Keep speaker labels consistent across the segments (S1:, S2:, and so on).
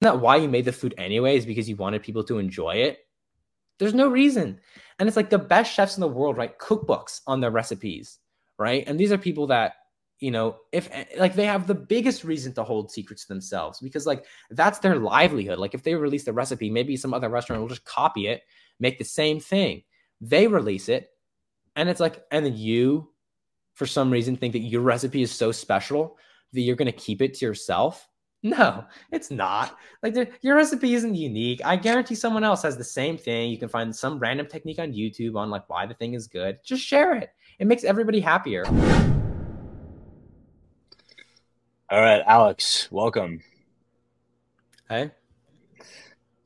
S1: that why you made the food anyway? Is because you wanted people to enjoy it? There's no reason. And it's like the best chefs in the world write cookbooks on their recipes, right? And these are people that, you know, if like they have the biggest reason to hold secrets to themselves because like that's their livelihood. Like if they release the recipe, maybe some other restaurant will just copy it, make the same thing. They release it, and it's like, and then you, for some reason, think that your recipe is so special that you're going to keep it to yourself no, it's not. Like the, your recipe isn't unique. I guarantee someone else has the same thing. You can find some random technique on YouTube on like why the thing is good. Just share it. It makes everybody happier.
S2: All right, Alex, welcome.
S1: Hey.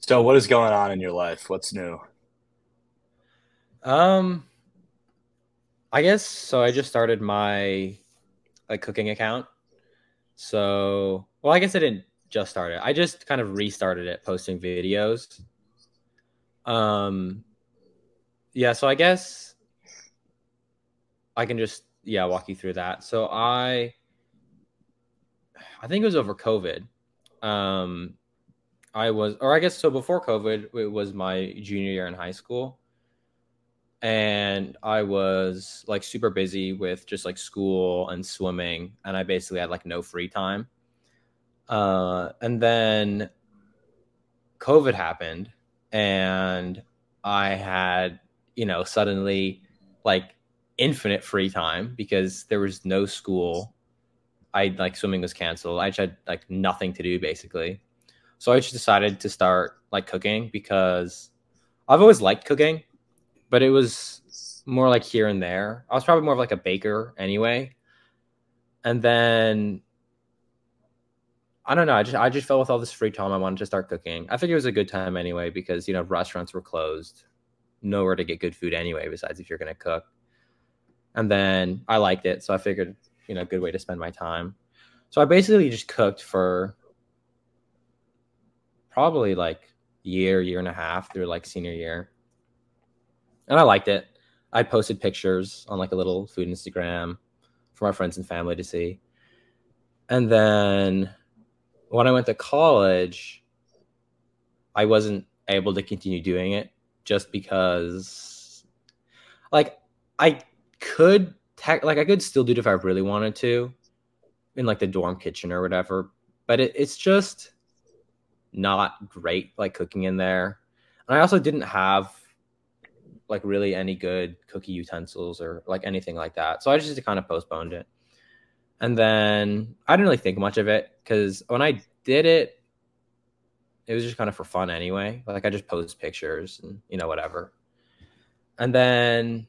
S2: So, what is going on in your life? What's new?
S1: Um, I guess so. I just started my like cooking account. So well, I guess I didn't just start it. I just kind of restarted it, posting videos. Um, yeah. So I guess I can just yeah walk you through that. So I, I think it was over COVID. Um, I was, or I guess so before COVID, it was my junior year in high school. And I was like super busy with just like school and swimming. And I basically had like no free time. Uh, and then COVID happened, and I had, you know, suddenly like infinite free time because there was no school. I like swimming was canceled. I just had like nothing to do basically. So I just decided to start like cooking because I've always liked cooking, but it was more like here and there. I was probably more of like a baker anyway. And then I don't know. I just I just felt with all this free time, I wanted to start cooking. I think it was a good time anyway because you know restaurants were closed, nowhere to get good food anyway. Besides if you're gonna cook, and then I liked it, so I figured you know good way to spend my time. So I basically just cooked for probably like year, year and a half through like senior year, and I liked it. I posted pictures on like a little food Instagram for my friends and family to see, and then when I went to college, I wasn't able to continue doing it just because, like, I could tech, like I could still do it if I really wanted to, in like the dorm kitchen or whatever. But it, it's just not great, like cooking in there. And I also didn't have like really any good cookie utensils or like anything like that. So I just kind of postponed it. And then I didn't really think much of it because when I did it, it was just kind of for fun anyway. Like I just post pictures and you know whatever. And then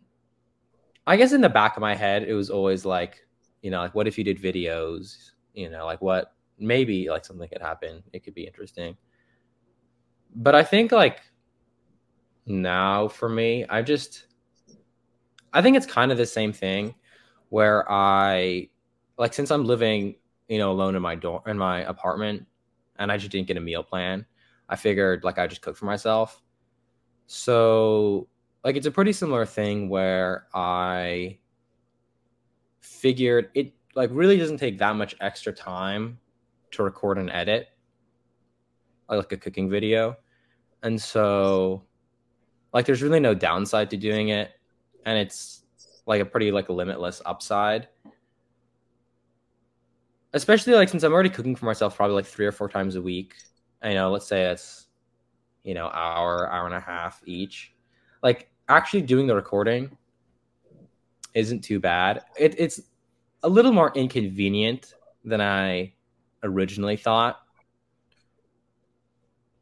S1: I guess in the back of my head, it was always like, you know, like what if you did videos? You know, like what maybe like something could happen. It could be interesting. But I think like now for me, I just I think it's kind of the same thing where I like since I'm living, you know, alone in my door in my apartment, and I just didn't get a meal plan. I figured like I just cook for myself. So like it's a pretty similar thing where I figured it like really doesn't take that much extra time to record and edit like a cooking video. And so like there's really no downside to doing it and it's like a pretty like limitless upside especially like since I'm already cooking for myself probably like three or four times a week. I know, let's say it's you know hour, hour and a half each. Like actually doing the recording isn't too bad. It, it's a little more inconvenient than I originally thought,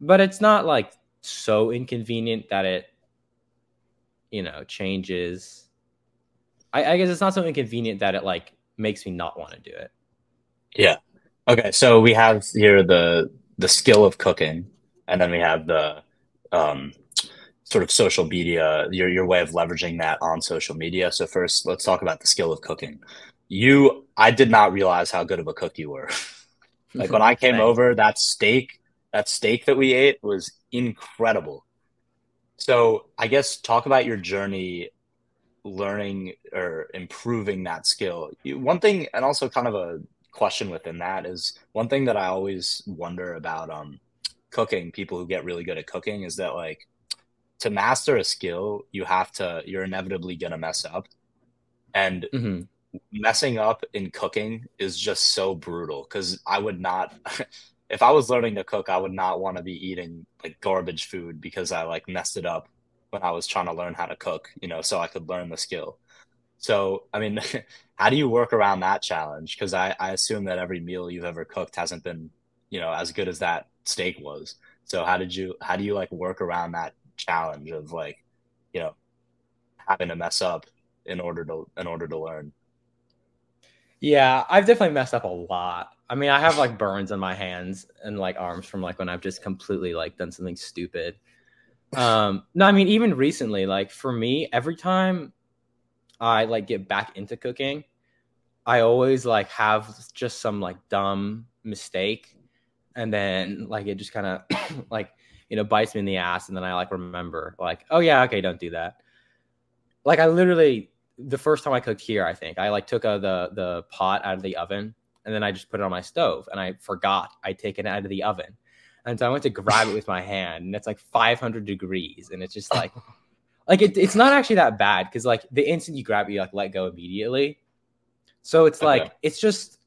S1: but it's not like so inconvenient that it you know changes. I, I guess it's not so inconvenient that it like makes me not want to do it.
S2: Yeah. Okay. So we have here the the skill of cooking, and then we have the um, sort of social media, your your way of leveraging that on social media. So first, let's talk about the skill of cooking. You, I did not realize how good of a cook you were. like when I came over, that steak, that steak that we ate was incredible. So I guess talk about your journey learning or improving that skill. One thing, and also kind of a question within that is one thing that I always wonder about um cooking, people who get really good at cooking, is that like to master a skill, you have to you're inevitably gonna mess up, and
S1: hmm
S2: messing up in cooking is just so brutal. Because I would not, if I was learning to cook, I would not want to be eating like garbage food because I like messed it up when I was trying to learn how to cook, you know, so I could learn the skill. So, I mean, how do you work around that challenge? Because I, I assume that every meal you've ever cooked hasn't been, you know, as good as that steak was. So how did you, how do you like work around that challenge of like, you know, having to mess up in order to, in order to learn?
S1: Yeah, I've definitely messed up a lot. I mean, I have like burns on my hands and like arms from like when I've just completely like done something stupid. Um, no, I mean, even recently, like for me, every time I like get back into cooking, I always like have just some like dumb mistake, and then like it just kind of like you know bites me in the ass, and then I like remember like, oh yeah, okay, don't do that. Like I literally the first time I cooked here, I think I like took a, the the pot out of the oven and then I just put it on my stove and I forgot I'd taken it out of the oven. And so I went to grab it with my hand and it's like 500 degrees and it's just like like it, it's not actually that bad because like the instant you grab it you like let go immediately. So it's like
S2: Okay.
S1: it's just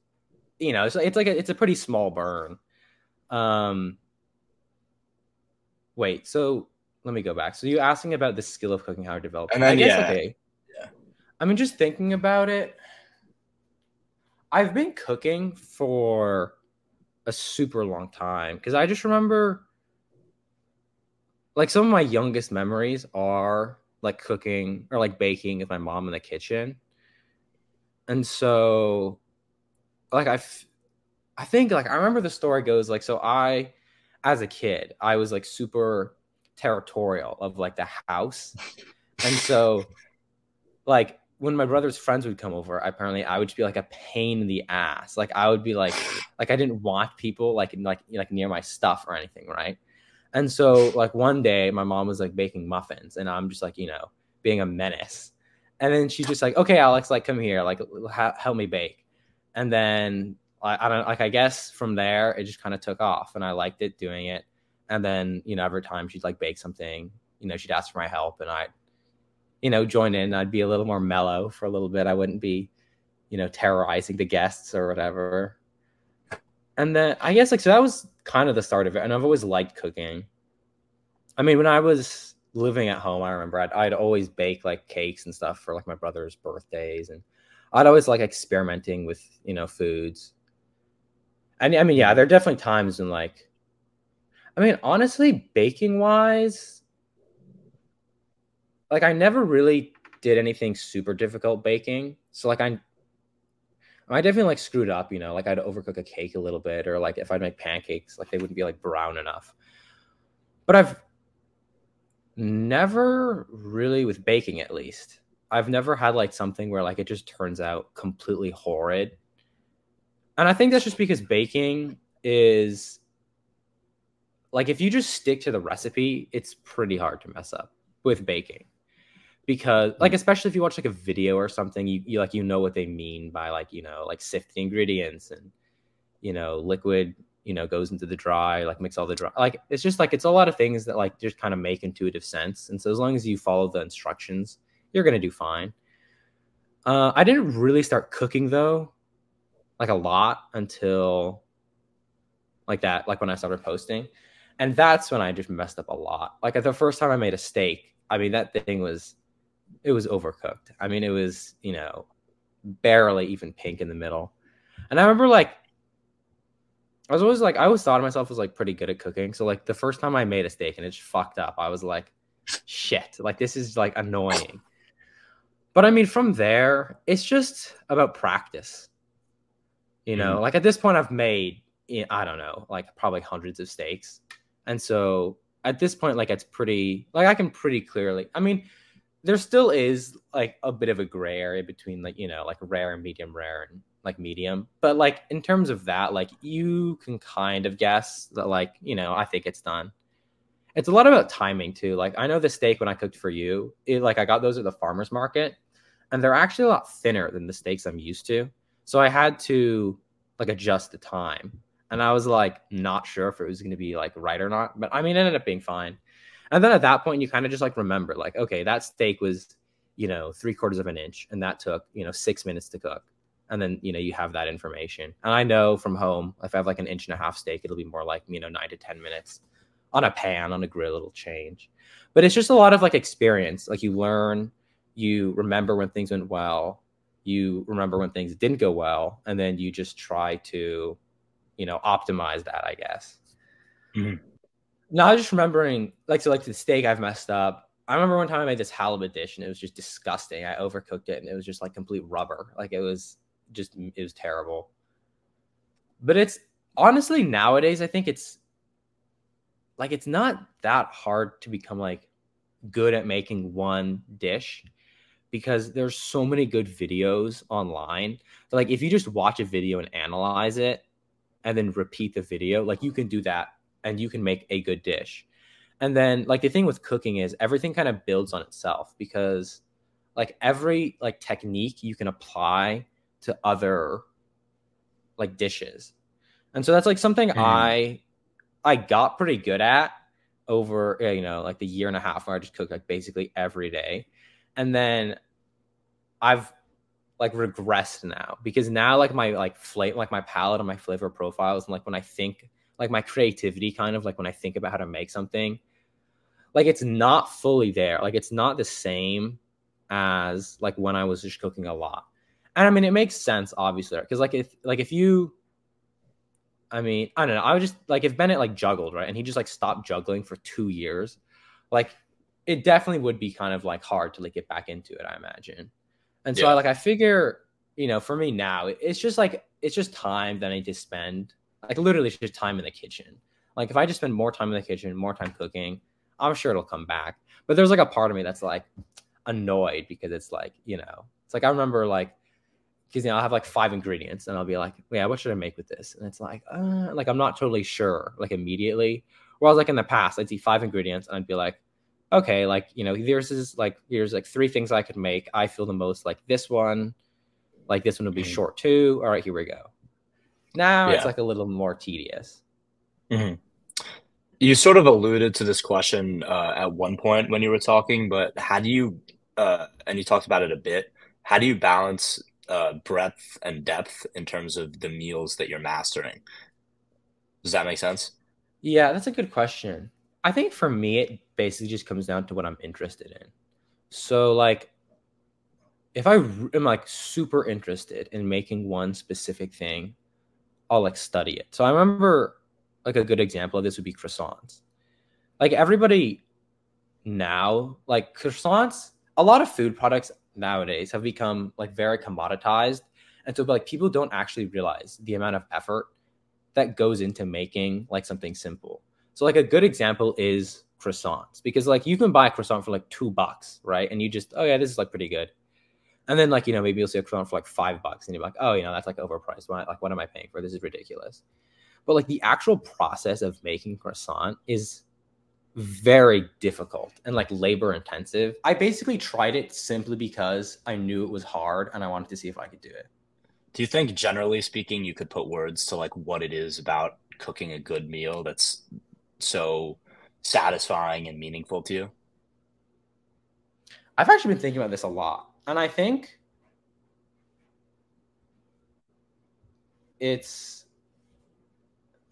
S1: you know it's, it's like a, it's a pretty small burn. Um wait, so let me go back. So you're asking about the skill of cooking how to develop.
S2: And
S1: I guess
S2: yeah,
S1: okay.
S2: yeah.
S1: I mean, just thinking about it, I've been cooking for a super long time because I just remember like some of my youngest memories are like cooking or like baking with my mom in the kitchen. And so like I f- I think like I remember the story goes like so I as a kid, I was like super territorial of like the house. And so like when my brother's friends would come over, apparently I would just be like a pain in the ass. Like I would be like, like I didn't want people like like like near my stuff or anything, right? And so like one day my mom was like baking muffins, and I'm just like you know being a menace. And then she's just like, okay, Alex, like come here, like ha- help me bake. And then I, I don't like I guess from there it just kind of took off, and I liked it doing it. And then you know every time she'd like bake something, you know she'd ask for my help, and I'd, you know, join in. I'd be a little more mellow for a little bit. I wouldn't be, you know, terrorizing the guests or whatever. And then I guess like so that was kind of the start of it. And I've always liked cooking. I mean, when I was living at home, I remember I'd, I'd always bake like cakes and stuff for like my brother's birthdays, and I'd always like experimenting with you know foods. And I mean, yeah, there are definitely times when like, I mean, honestly, baking wise, like I never really did anything super difficult baking. So like I I definitely like screwed up, you know, like I'd overcook a cake a little bit or like if I'd make pancakes, like they wouldn't be like brown enough. But I've never really with baking at least. I've never had like something where like it just turns out completely horrid. And I think that's just because baking is like if you just stick to the recipe, it's pretty hard to mess up with baking because like especially if you watch like a video or something you, you like you know what they mean by like you know like sift the ingredients and you know liquid you know goes into the dry like mix all the dry like it's just like it's a lot of things that like just kind of make intuitive sense. And so as long as you follow the instructions you're gonna do fine. Uh i didn't really start cooking though like a lot until like that like when i started posting. And that's when i just messed up a lot. Like at the first time i made a steak i mean that thing was it was overcooked. I mean, it was, you know, barely even pink in the middle. And I remember like I was always like I always thought of myself as like pretty good at cooking. So like the first time I made a steak and it just fucked up, I was like, shit, like this is like annoying. But I mean, from there, it's just about practice. You know,
S2: Mhm.
S1: like at this point, I've made I don't know, like probably hundreds of steaks, and so at this point, like it's pretty like I can pretty clearly. I mean, there still is like a bit of a gray area between like you know like rare and medium rare and like medium. But like in terms of that like you can kind of guess that like you know i think it's done. It's a lot about timing too. Like i know the steak when i cooked for you it like i got those at the farmers market and they're actually a lot thinner than the steaks i'm used to. So i had to like adjust the time and I was like not sure if it was going to be like right or not, but I mean, it ended up being fine. And then at that point, you kind of just like remember, like, okay, that steak was, you know, three quarters of an inch, and that took, you know, six minutes to cook. And then, you know, you have that information. And I know from home, if I have like an inch and a half steak, it'll be more like, you know, nine to 10 minutes on a pan, on a grill, it'll change. But it's just a lot of like experience. Like you learn, you remember when things went well, you remember when things didn't go well, and then you just try to, you know, optimize that, I guess. Mm-hmm. Now, I was just remembering, like, so like the steak I've messed up. I remember one time I made this halibut dish and it was just disgusting. I overcooked it and it was just like complete rubber. Like it was just, it was terrible. But it's honestly nowadays, I think it's like, it's not that hard to become like good at making one dish because there's so many good videos online. like if you just watch a video and analyze it and then repeat the video, like you can do that and you can make a good dish. And then like the thing with cooking is everything kind of builds on itself because like every like technique you can apply to other like dishes. And so that's like something mm. I I got pretty good at over you know like the year and a half where I just cooked like basically every day. And then I've like regressed now because now like my like flavor like my palate and my flavor profiles and like when I think like my creativity kind of like when I think about how to make something, like it's not fully there. Like it's not the same as like when I was just cooking a lot. And I mean, it makes sense, obviously, because like if like if you, I mean, I don't know. I would just like if Bennett like juggled right, and he just like stopped juggling for two years, like it definitely would be kind of like hard to like get back into it. I imagine. And so yeah. I like I figure, you know, for me now, it's just like it's just time that I need to spend like literally just time in the kitchen. Like if I just spend more time in the kitchen, more time cooking, I'm sure it'll come back. But there's like a part of me that's like annoyed because it's like, you know, it's like I remember like because you know I'll have like five ingredients and I'll be like, yeah, what should I make with this? And it's like, uh, like I'm not totally sure like immediately. Whereas like in the past, I'd see five ingredients and I'd be like, okay, like you know, there's is like here's like three things I could make. I feel the most like this one, like this one would be mm-hmm. short too. All right, here we go. Now yeah. it's like a little more tedious.
S2: Mm-hmm. You sort of alluded to this question uh, at one point when you were talking, but how do you, uh, and you talked about it a bit, how do you balance uh, breadth and depth in terms of the meals that you're mastering? Does that make sense?
S1: Yeah, that's a good question. I think for me, it basically just comes down to what I'm interested in. So, like, if I am like super interested in making one specific thing, I'll like study it. So I remember like a good example of this would be croissants. Like everybody now, like croissants, a lot of food products nowadays have become like very commoditized. And so like people don't actually realize the amount of effort that goes into making like something simple. So like a good example is croissants because like you can buy a croissant for like two bucks, right? And you just, oh yeah, this is like pretty good. And then like, you know, maybe you'll see a croissant for like five bucks and you're like, oh, you know, that's like overpriced. Why, like, what am I paying for? This is ridiculous. But like the actual process of making croissant is very difficult and like labor intensive. I basically tried it simply because I knew it was hard and I wanted to see if I could do it.
S2: Do you think generally speaking you could put words to like what it is about cooking a good meal that's so satisfying and meaningful to you?
S1: I've actually been thinking about this a lot. And I think it's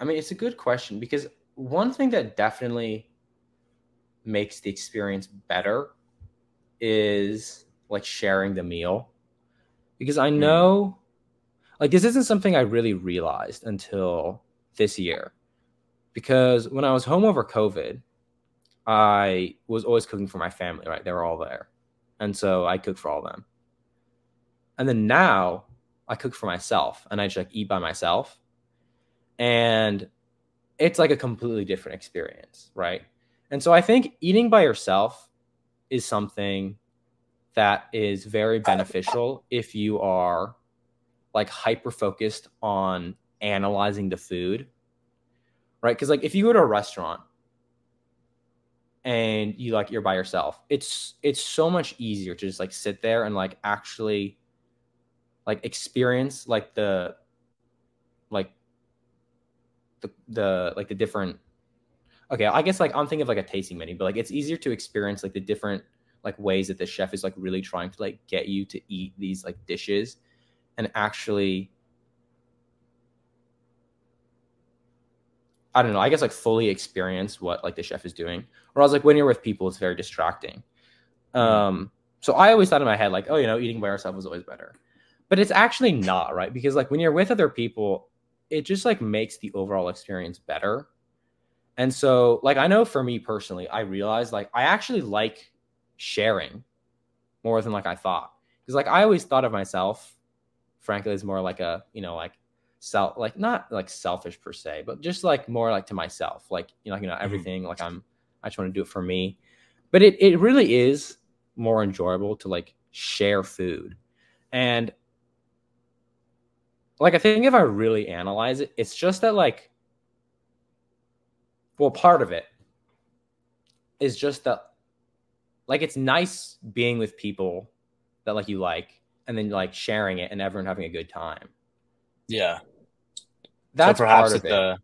S1: I mean, it's a good question because one thing that definitely makes the experience better is like sharing the meal. Because I hmm. know like this isn't something I really realized until this year. Because when I was home over COVID, I was always cooking for my family, right? They were all there. And so I cook for all of them. And then now I cook for myself and I just like eat by myself. And it's like a completely different experience, right? And so I think eating by yourself is something that is very beneficial if you are like hyper focused on analyzing the food, right? Because like if you go to a restaurant and you like you're by yourself. It's it's so much easier to just like sit there and like actually like experience like the like the, the like the different okay i guess like i'm thinking of like a tasting menu but like it's easier to experience like the different like ways that the chef is like really trying to like get you to eat these like dishes and actually I don't know, I guess like fully experience what like the chef is doing. Or else like when you're with people, it's very distracting. Um, so I always thought in my head, like, oh, you know, eating by yourself is always better. But it's actually not, right? Because like when you're with other people, it just like makes the overall experience better. And so, like, I know for me personally, I realized like I actually like sharing more than like I thought. Because like I always thought of myself, frankly, as more like a, you know, like self like not like selfish per se, but just like more like to myself. Like, you know, like, you know, mm-hmm. everything, mm-hmm. like I'm I just want to do it for me. But it it really is more enjoyable to like share food. And like I think if I really analyze it, it's just that like well, part of it is just that like it's nice being with people that like you like and then like sharing it and everyone having a good time.
S2: Yeah. That's so perhaps it's it. a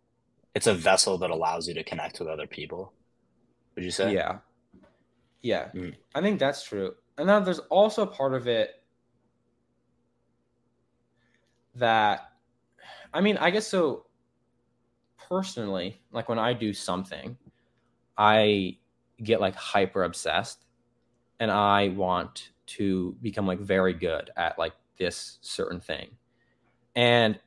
S2: it's a vessel that allows you to connect with other people. Would you say?
S1: Yeah. Yeah. Mm. I think that's true. And then there's also part of it that I mean, I guess so personally, like when I do something, I get like hyper obsessed and I want to become like very good at like this certain thing. And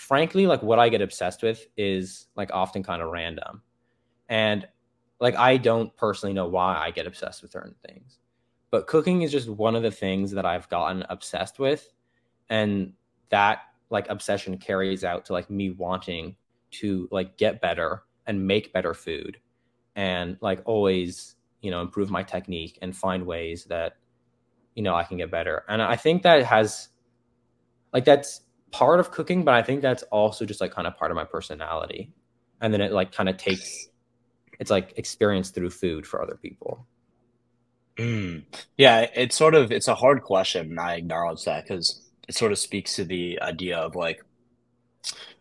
S1: frankly, like what I get obsessed with is like often kind of random. And like I don't personally know why I get obsessed with certain things. But cooking is just one of the things that I've gotten obsessed with. And that like obsession carries out to like me wanting to like get better and make better food and like always, you know, improve my technique and find ways that you know I can get better. And I think that has like that's part of cooking, but I think that's also just like kind of part of my personality. And then it like kind of takes it's like experience through food for other people.
S2: Mm. Yeah, it's sort of it's a hard question. And I acknowledge that because it sort of speaks to the idea of like,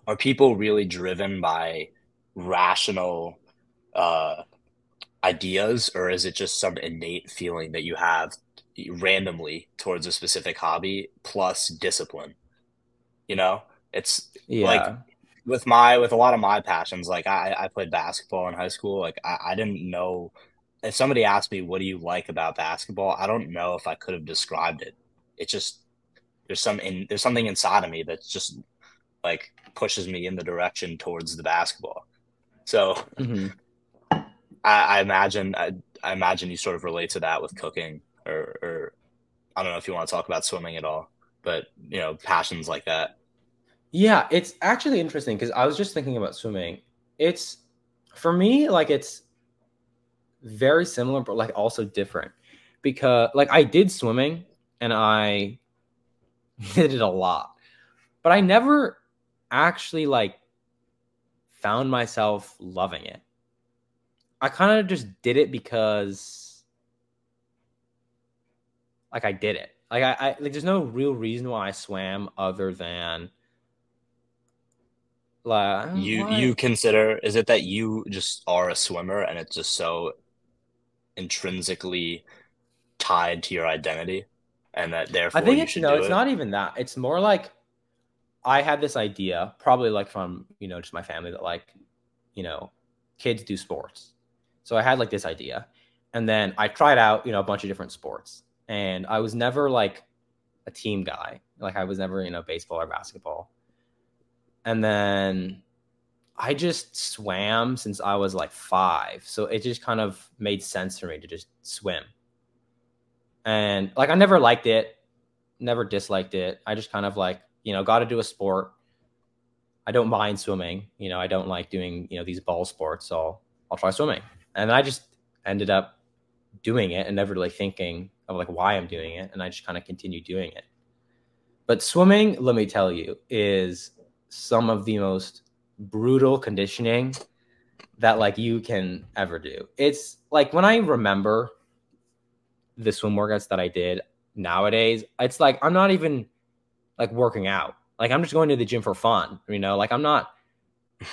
S2: are people really driven by rational uh, ideas, or is it just some innate feeling that you have randomly towards a specific hobby plus discipline? You know, it's yeah. like with my with a lot of my passions. Like I I played basketball in high school. Like I, I didn't know if somebody asked me what do you like about basketball, I don't know if I could have described it. It's just there's some in there's something inside of me that's just like pushes me in the direction towards the basketball. So mm-hmm. I, I, imagine I, I, imagine you sort of relate to that with cooking or, or I don't know if you want to talk about swimming at all, but you know passions like that.
S1: Yeah, it's actually interesting because I was just thinking about swimming. It's for me like it's very similar, but like also different because like I did swimming and I did it a lot, but I never actually like found myself loving it. I kind of just did it because like I did it. Like I, I like there's no real reason why I swam other than
S2: like you you consider is it that you just are a swimmer and it's just so intrinsically tied to your identity and that therefore
S1: I think it's no, it's it? not even that. It's more like I had this idea, probably like from, you know, just my family that like, you know, kids do sports. So I had like this idea. And then I tried out, you know, a bunch of different sports. And I was never like a team guy. Like I was never, you know, baseball or basketball. And then I just swam since I was like five. So it just kind of made sense for me to just swim. And like I never liked it, never disliked it. I just kind of like, you know, got to do a sport. I don't mind swimming. You know, I don't like doing, you know, these ball sports. So I'll try swimming. And I just ended up doing it and never really thinking of like why I'm doing it. And I just kind of continued doing it. But swimming, let me tell you, is some of the most brutal conditioning that like you can ever do. It's like when I remember the swim workouts that I did nowadays, it's like I'm not even like working out. Like I'm just going to the gym for fun, you know, like I'm not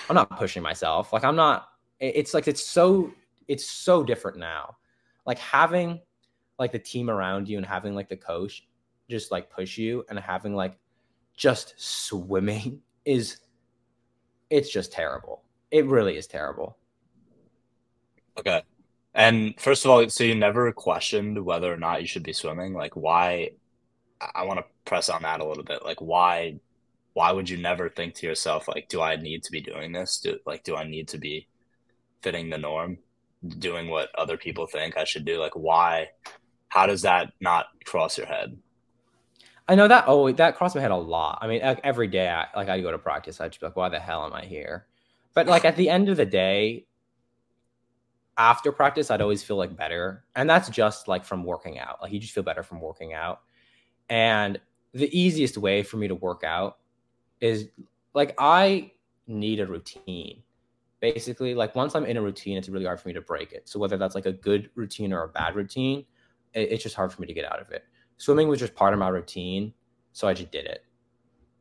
S1: I'm not pushing myself. Like I'm not. It's like it's so it's so different now. Like having like the team around you and having like the coach just like push you and having like just swimming is it's just terrible. It really is terrible.
S2: Okay. And first of all, so you never questioned whether or not you should be swimming? Like why I want to press on that a little bit. Like why why would you never think to yourself like do I need to be doing this? Do like do I need to be fitting the norm? Doing what other people think I should do? Like why how does that not cross your head?
S1: I know that oh that crossed my head a lot. I mean, every day, I, like I go to practice, I'd just be like, "Why the hell am I here?" But like at the end of the day, after practice, I'd always feel like better, and that's just like from working out. Like you just feel better from working out. And the easiest way for me to work out is like I need a routine. Basically, like once I'm in a routine, it's really hard for me to break it. So whether that's like a good routine or a bad routine, it, it's just hard for me to get out of it swimming was just part of my routine, so I just did it.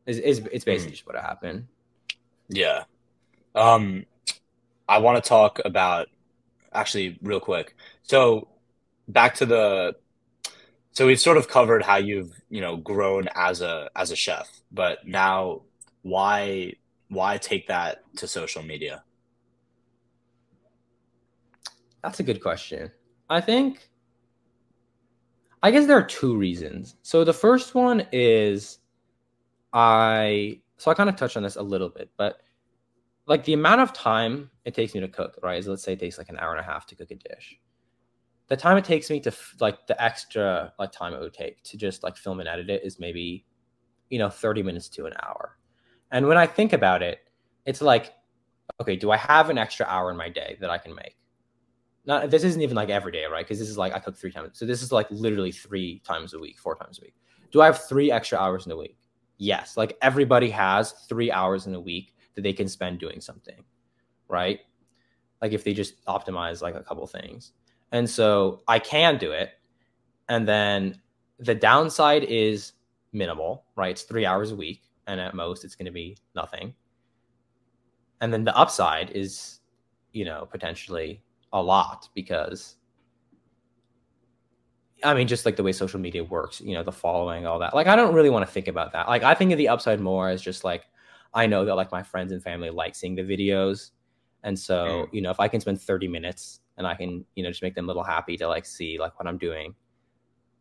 S1: It's, it's, it's basically mm. just what happened.
S2: Yeah. Um, I want to talk about actually real quick. So back to the so we've sort of covered how you've you know grown as a as a chef, but now why why take that to social media?
S1: That's a good question. I think I guess there are two reasons. So the first one is I so I kind of touched on this a little bit, but like the amount of time it takes me to cook, right? Is let's say it takes like an hour and a half to cook a dish. The time it takes me to like the extra like time it would take to just like film and edit it is maybe you know 30 minutes to an hour. And when I think about it, it's like okay, do I have an extra hour in my day that I can make? Not this isn't even like every day, right? Because this is like I cook three times. So this is like literally three times a week, four times a week. Do I have three extra hours in a week? Yes. Like everybody has three hours in a week that they can spend doing something, right? Like if they just optimize like a couple things. And so I can do it. And then the downside is minimal, right? It's three hours a week. And at most, it's going to be nothing. And then the upside is, you know, potentially a lot because I mean, just like the way social media works, you know, the following, all that. Like, I don't really want to think about that. Like, I think of the upside more as just like, I know that like my friends and family like seeing the videos. And so, mm. you know, if I can spend 30 minutes and I can, you know, just make them a little happy to like see like what I'm doing,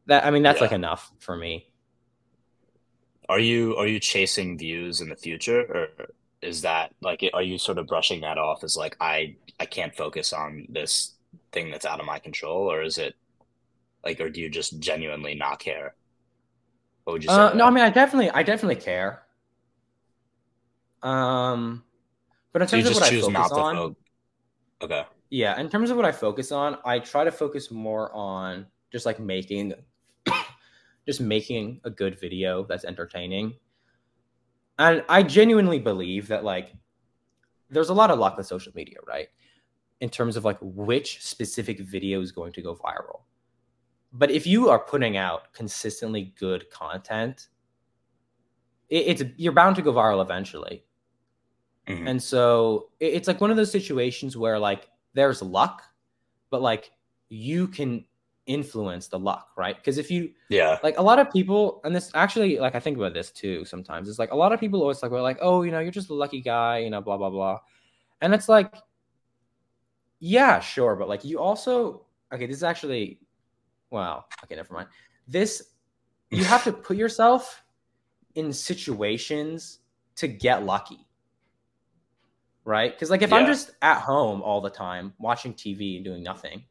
S1: that, I mean, that's yeah. like enough for me.
S2: Are you, are you chasing views in the future or is that like, are you sort of brushing that off as like, I, I can't focus on this thing that's out of my control, or is it like, or do you just genuinely not care?
S1: What would you say? Uh, no, I mean, I definitely, I definitely care. Um, but in terms so of what I focus on, fo-
S2: okay,
S1: yeah, in terms of what I focus on, I try to focus more on just like making, just making a good video that's entertaining. And I genuinely believe that like there's a lot of luck with social media, right? in terms of like which specific video is going to go viral. But if you are putting out consistently good content, it, it's you're bound to go viral eventually. Mm-hmm. And so it, it's like one of those situations where like there's luck, but like you can influence the luck, right? Because if you
S2: yeah,
S1: like a lot of people, and this actually like I think about this too sometimes. It's like a lot of people always like we're like, oh, you know, you're just a lucky guy, you know, blah blah blah. And it's like yeah, sure, but like you also okay, this is actually well, okay, never mind. This you have to put yourself in situations to get lucky. Right? Cuz like if yeah. I'm just at home all the time watching TV and doing nothing,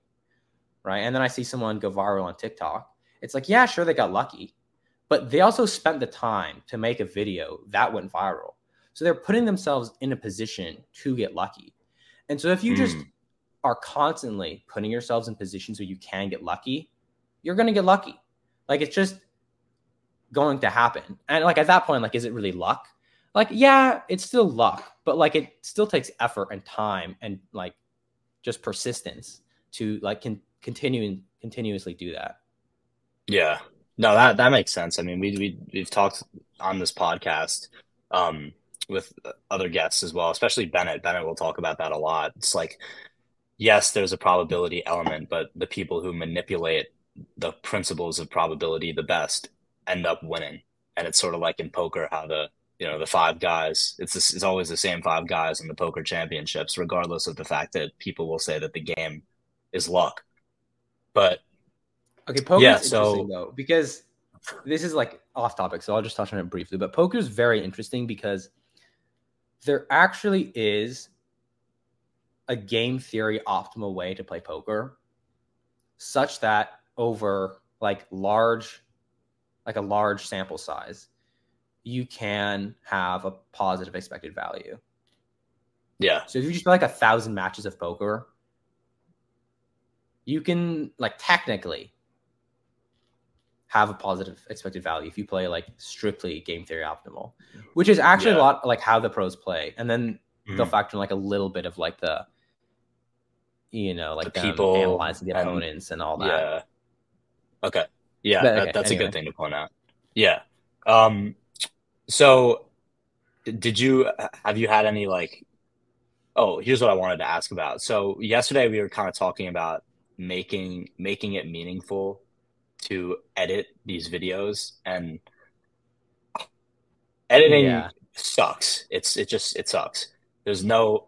S1: right? And then I see someone go viral on TikTok, it's like, yeah, sure they got lucky, but they also spent the time to make a video that went viral. So they're putting themselves in a position to get lucky. And so if you mm. just are constantly putting yourselves in positions where you can get lucky, you're going to get lucky. Like it's just going to happen. And like at that point, like, is it really luck? Like, yeah, it's still luck, but like it still takes effort and time and like just persistence to like can continue and continuously do that.
S2: Yeah. No, that that makes sense. I mean, we we we've talked on this podcast um with other guests as well, especially Bennett. Bennett will talk about that a lot. It's like, yes, there's a probability element, but the people who manipulate the principles of probability the best end up winning. And it's sort of like in poker, how the you know the five guys it's this, it's always the same five guys in the poker championships, regardless of the fact that people will say that the game is luck. But
S1: okay, poker yeah, so, interesting though because this is like off topic, so I'll just touch on it briefly. But poker is very interesting because there actually is a game theory optimal way to play poker such that over like large like a large sample size you can have a positive expected value
S2: yeah
S1: so if you just play like a thousand matches of poker you can like technically have a positive expected value if you play like strictly game theory optimal, which is actually yeah. a lot like how the pros play. And then mm-hmm. they'll factor in like a little bit of like the, you know, like
S2: the people
S1: analyzing the opponents and, and all that.
S2: Yeah. Okay. Yeah, but, okay, that, that's anyway. a good thing to point out. Yeah. Um. So, did you have you had any like? Oh, here's what I wanted to ask about. So yesterday we were kind of talking about making making it meaningful to edit these videos and editing yeah. sucks. It's it just it sucks. There's no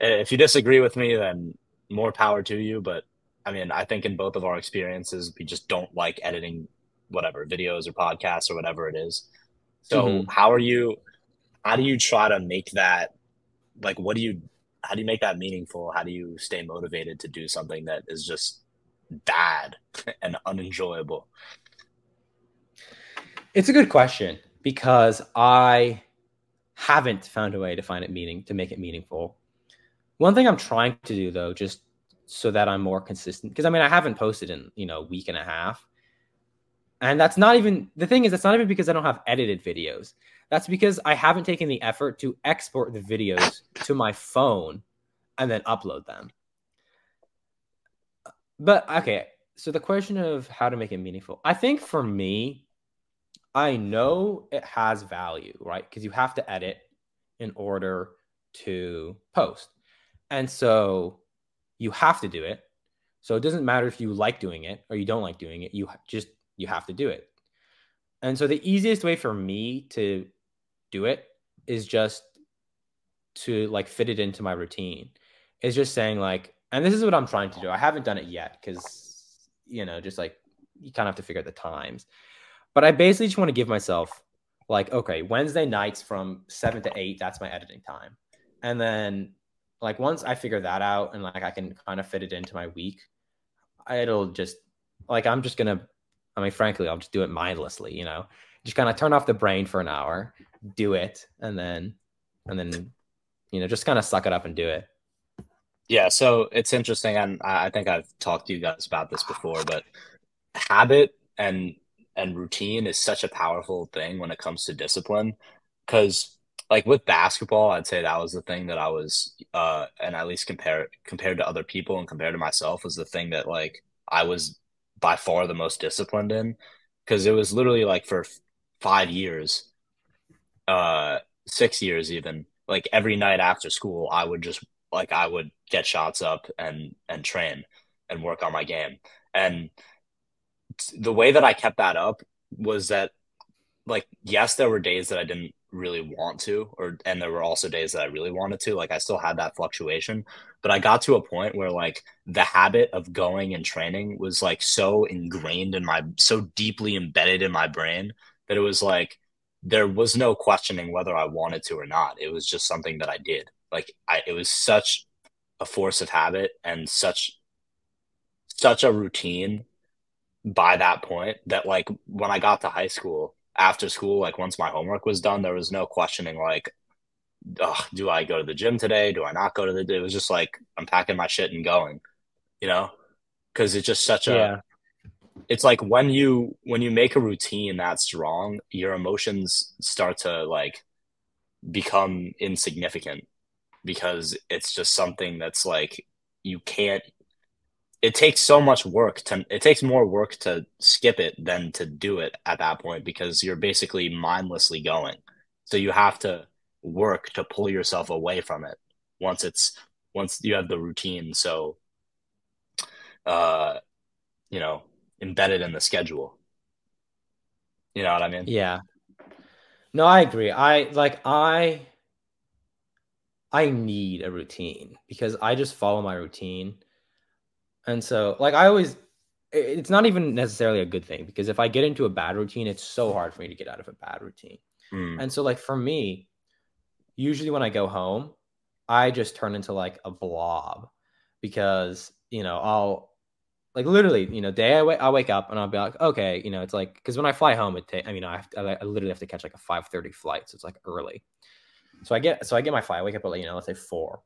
S2: if you disagree with me then more power to you, but I mean, I think in both of our experiences we just don't like editing whatever videos or podcasts or whatever it is. So, mm-hmm. how are you how do you try to make that like what do you how do you make that meaningful? How do you stay motivated to do something that is just bad and unenjoyable?
S1: It's a good question because I haven't found a way to find it meaning to make it meaningful. One thing I'm trying to do though, just so that I'm more consistent, because I mean I haven't posted in you know a week and a half, and that's not even the thing is that's not even because I don't have edited videos. That's because I haven't taken the effort to export the videos to my phone and then upload them. But okay, so the question of how to make it meaningful. I think for me, I know it has value, right? Because you have to edit in order to post. And so you have to do it. So it doesn't matter if you like doing it or you don't like doing it. You just you have to do it. And so the easiest way for me to do it is just to like fit it into my routine. Is just saying like and this is what I'm trying to do. I haven't done it yet because, you know, just like you kind of have to figure out the times. But I basically just want to give myself like, okay, Wednesday nights from seven to eight, that's my editing time. And then like once I figure that out and like I can kind of fit it into my week, it'll just like I'm just gonna I mean, frankly, I'll just do it mindlessly, you know, just kind of turn off the brain for an hour, do it, and then and then you know, just kind of suck it up and do it.
S2: Yeah, so it's interesting, and I think I've talked to you guys about this before, but habit and and routine is such a powerful thing when it comes to discipline. Because like with basketball, I'd say that was the thing that I was, uh, and at least compared compared to other people and compared to myself, was the thing that like I was by far the most disciplined in. Because it was literally like for five years, uh, six years even, like every night after school, I would just like I would get shots up and and train and work on my game. And the way that I kept that up was that like yes, there were days that I didn't really want to or and there were also days that I really wanted to. Like I still had that fluctuation, but I got to a point where like the habit of going and training was like so ingrained in my so deeply embedded in my brain that it was like there was no questioning whether I wanted to or not. It was just something that I did. Like I, it was such a force of habit and such such a routine by that point that like when I got to high school after school, like once my homework was done, there was no questioning like, do I go to the gym today? Do I not go to the? It was just like I'm packing my shit and going, you know, because it's just such a. Yeah. It's like when you when you make a routine that strong, your emotions start to like become insignificant because it's just something that's like you can't it takes so much work to it takes more work to skip it than to do it at that point because you're basically mindlessly going. So you have to work to pull yourself away from it once it's once you have the routine. So uh you know embedded in the schedule. You know what i mean?
S1: Yeah. No i agree. I like i i need a routine because i just follow my routine. And so like i always it's not even necessarily a good thing because if i get into a bad routine it's so hard for me to get out of a bad routine.
S2: Mm.
S1: and so like for me usually when i go home i just turn into like a blob because you know i'll like literally you know day i wake, up and i'll be like okay you know it's like because when i fly home it takes i mean I, to, I literally have to catch like a 5.30 flight so it's like early so i get so i get my flight i wake up at like you know let's say four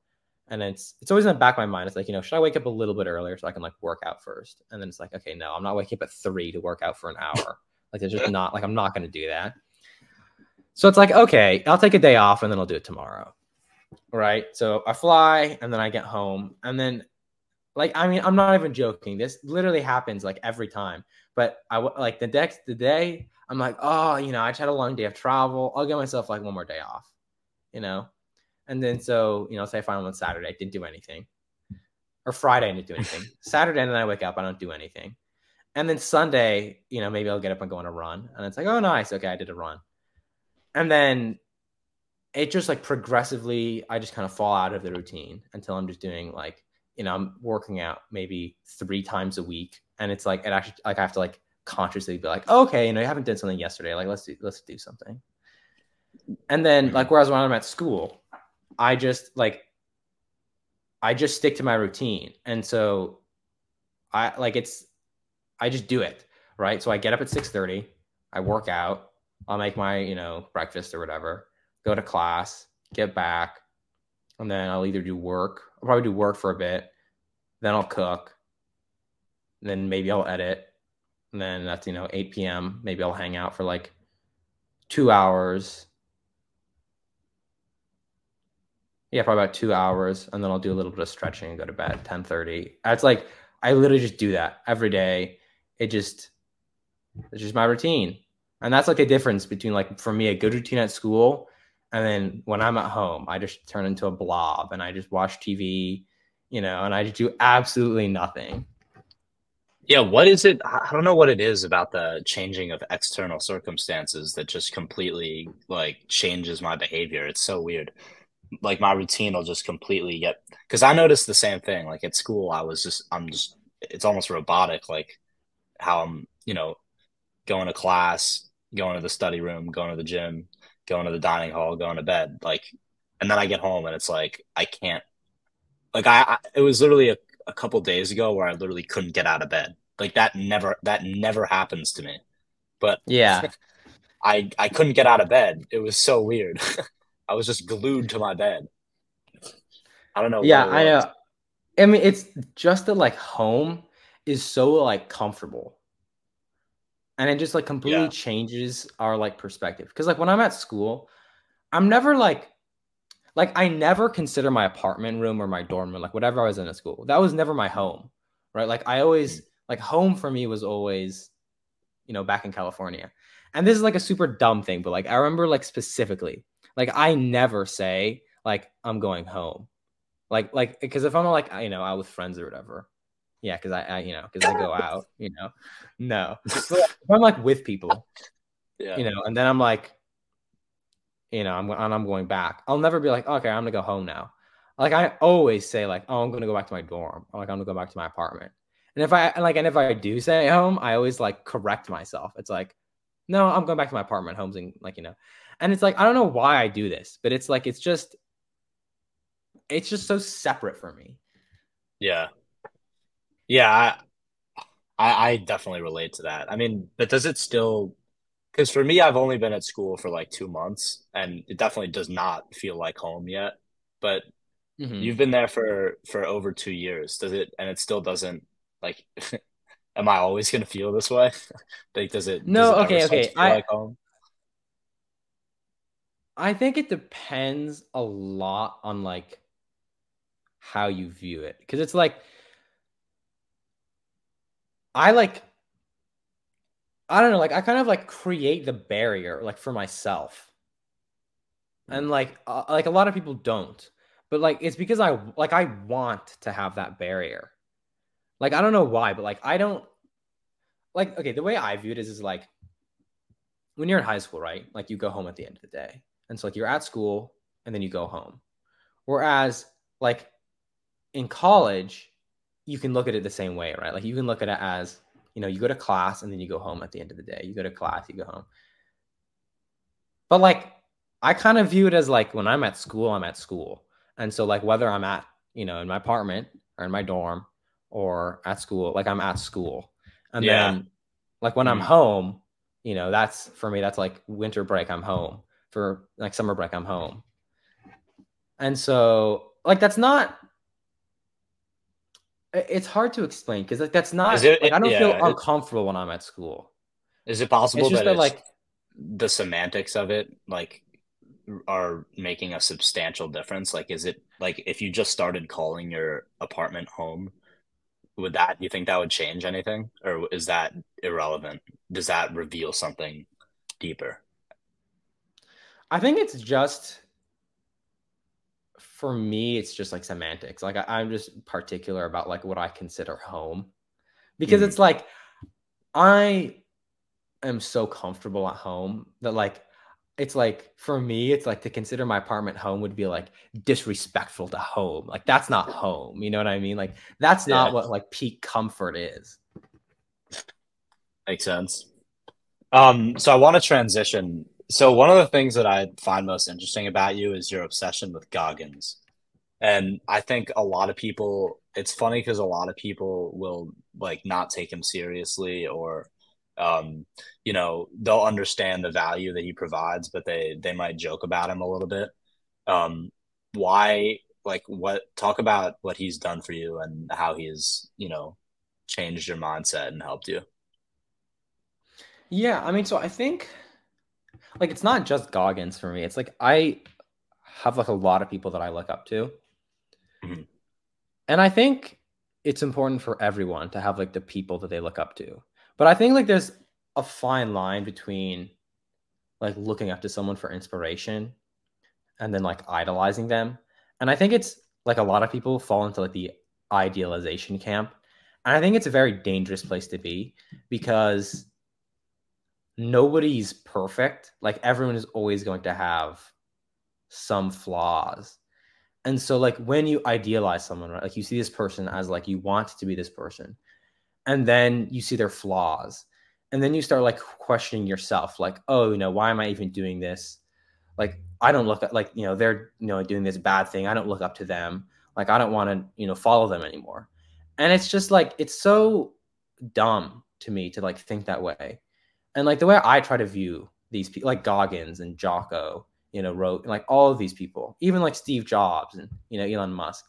S1: and it's it's always in the back of my mind it's like you know should i wake up a little bit earlier so i can like work out first and then it's like okay no i'm not waking up at three to work out for an hour like it's just not like i'm not going to do that so it's like, okay, I'll take a day off and then I'll do it tomorrow. Right. So I fly and then I get home. And then, like, I mean, I'm not even joking. This literally happens like every time. But I like the next the day, I'm like, oh, you know, I just had a long day of travel. I'll give myself like one more day off, you know? And then so, you know, say if I'm on Saturday, I didn't do anything. Or Friday, I didn't do anything. Saturday, and then I wake up, I don't do anything. And then Sunday, you know, maybe I'll get up and go on a run. And it's like, oh, nice. Okay, I did a run and then it just like progressively i just kind of fall out of the routine until i'm just doing like you know i'm working out maybe three times a week and it's like it actually like i have to like consciously be like okay you know you haven't done something yesterday like let's do let's do something and then like whereas when i'm at school i just like i just stick to my routine and so i like it's i just do it right so i get up at six thirty, i work out I'll make my, you know, breakfast or whatever, go to class, get back, and then I'll either do work. I'll probably do work for a bit. Then I'll cook. Then maybe I'll edit. And then that's, you know, 8 p.m. Maybe I'll hang out for like two hours. Yeah, probably about two hours. And then I'll do a little bit of stretching and go to bed 10 30. It's like I literally just do that every day. It just it's just my routine. And that's like a difference between like for me a good routine at school and then when I'm at home, I just turn into a blob and I just watch TV, you know, and I just do absolutely nothing.
S2: Yeah, what is it? I don't know what it is about the changing of external circumstances that just completely like changes my behavior. It's so weird. Like my routine will just completely get because I noticed the same thing. Like at school, I was just I'm just it's almost robotic. Like how I'm you know going to class, going to the study room, going to the gym, going to the dining hall, going to bed. Like, and then I get home and it's like I can't. Like I, I it was literally a, a couple days ago where I literally couldn't get out of bed. Like that never that never happens to me. But
S1: yeah,
S2: I I couldn't get out of bed. It was so weird. I was just glued to my bed. I don't know.
S1: Yeah, I know. I mean, it's just that like home is so like comfortable and it just like completely yeah. changes our like perspective because like when i'm at school i'm never like like i never consider my apartment room or my dorm room like whatever i was in at school that was never my home right like i always mm. like home for me was always you know back in california and this is like a super dumb thing but like i remember like specifically like i never say like i'm going home like like because if i'm like you know out with friends or whatever yeah, because I, I, you know, because I go out, you know. No, I'm like with people, yeah. you know, and then I'm like, you know, I'm and I'm going back. I'll never be like, okay, I'm gonna go home now. Like I always say, like, oh, I'm gonna go back to my dorm, or like I'm gonna go back to my apartment. And if I like, and if I do say home, I always like correct myself. It's like, no, I'm going back to my apartment, homes, and like you know, and it's like I don't know why I do this, but it's like it's just, it's just so separate for me.
S2: Yeah, yeah, I, I, I definitely relate to that. I mean, but does it still? Because for me, I've only been at school for like two months, and it definitely does not feel like home yet. But mm-hmm. you've been there for for over two years. Does it? And it still doesn't like. am I always going to feel this way? like, does it?
S1: No.
S2: Does it
S1: okay. Okay. I. Like I think it depends a lot on like how you view it because it's like I like I don't know, like I kind of like create the barrier like for myself. and like uh, like a lot of people don't. But like it's because i like i want to have that barrier. Like i don't know why but like i don't like okay the way i view it is is like when you're in high school right? Like you go home at the end of the day. And so like you're at school and then you go home. Whereas like in college you can look at it the same way right like you can look at it as you know you go to class and then you go home at the end of the day you go to class you go home but like I kind of view it as like when I'm at school, I'm at school. And so like whether I'm at, you know, in my apartment or in my dorm or at school, like I'm at school. And yeah. then like when. I'm mm-hmm. home, you know, that's for me, that's like winter break, I'm home. For like summer break, I'm home. And so like that's not it's hard to explain because like that's not it, like, I don't yeah, feel uncomfortable when I'm at school.
S2: Is it possible it's that, that like the semantics of it, like are making a substantial difference? Like, is it like if you just started calling your apartment home, would that you think that would change anything, or is that irrelevant? Does that reveal something deeper?
S1: I think it's just for me. It's just like semantics. Like I, am just particular about like what I consider home, because mm. it's like I am so comfortable at home that like it's like for me it's like to consider my apartment home would be like disrespectful to home like that's not home you know what i mean like that's not what like peak comfort is
S2: makes sense um so i want to transition so one of the things that i find most interesting about you is your obsession with goggins and i think a lot of people it's funny because a lot of people will like not take him seriously or um, you know, they'll understand the value that he provides, but they they might joke about him a little bit. Um, why? Like, what? Talk about what he's done for you and how he's you know changed your mindset and helped you.
S1: Yeah, I mean, so I think like it's not just Goggins for me. It's like I have like a lot of people that I look up to. Mm-hmm. And I think it's important for everyone to have like the people that they look up to. But I think like there's a fine line between like looking up to someone for inspiration and then like idolizing them. And I think it's like a lot of people fall into like the idealization camp. And I think it's a very dangerous place to be because nobody's perfect. Like everyone is always going to have some flaws. And so like when you idealize someone, right? Like you see this person as like you want to be this person and then you see their flaws and then you start like questioning yourself like oh you know why am i even doing this like i don't look at like you know they're you know doing this bad thing i don't look up to them like i don't want to you know follow them anymore and it's just like it's so dumb to me to like think that way and like the way i try to view these people like goggins and jocko you know wrote like all of these people even like steve jobs and you know elon musk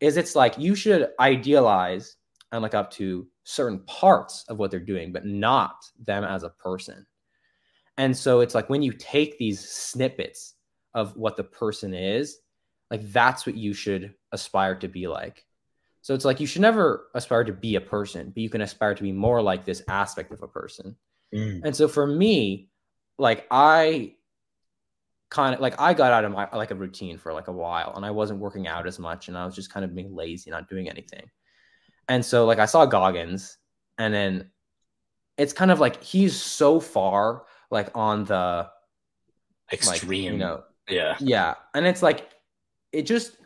S1: is it's like you should idealize and look up to certain parts of what they're doing, but not them as a person. And so it's like when you take these snippets of what the person is, like that's what you should aspire to be like. So it's like you should never aspire to be a person, but you can aspire to be more like this aspect of a person. Mm. And so for me, like I kind of like I got out of my like a routine for like a while and I wasn't working out as much and I was just kind of being lazy, not doing anything. And so like I saw Goggins and then it's kind of like he's so far like on the
S2: extreme,
S1: like, you know.
S2: Yeah.
S1: Yeah. And it's like it just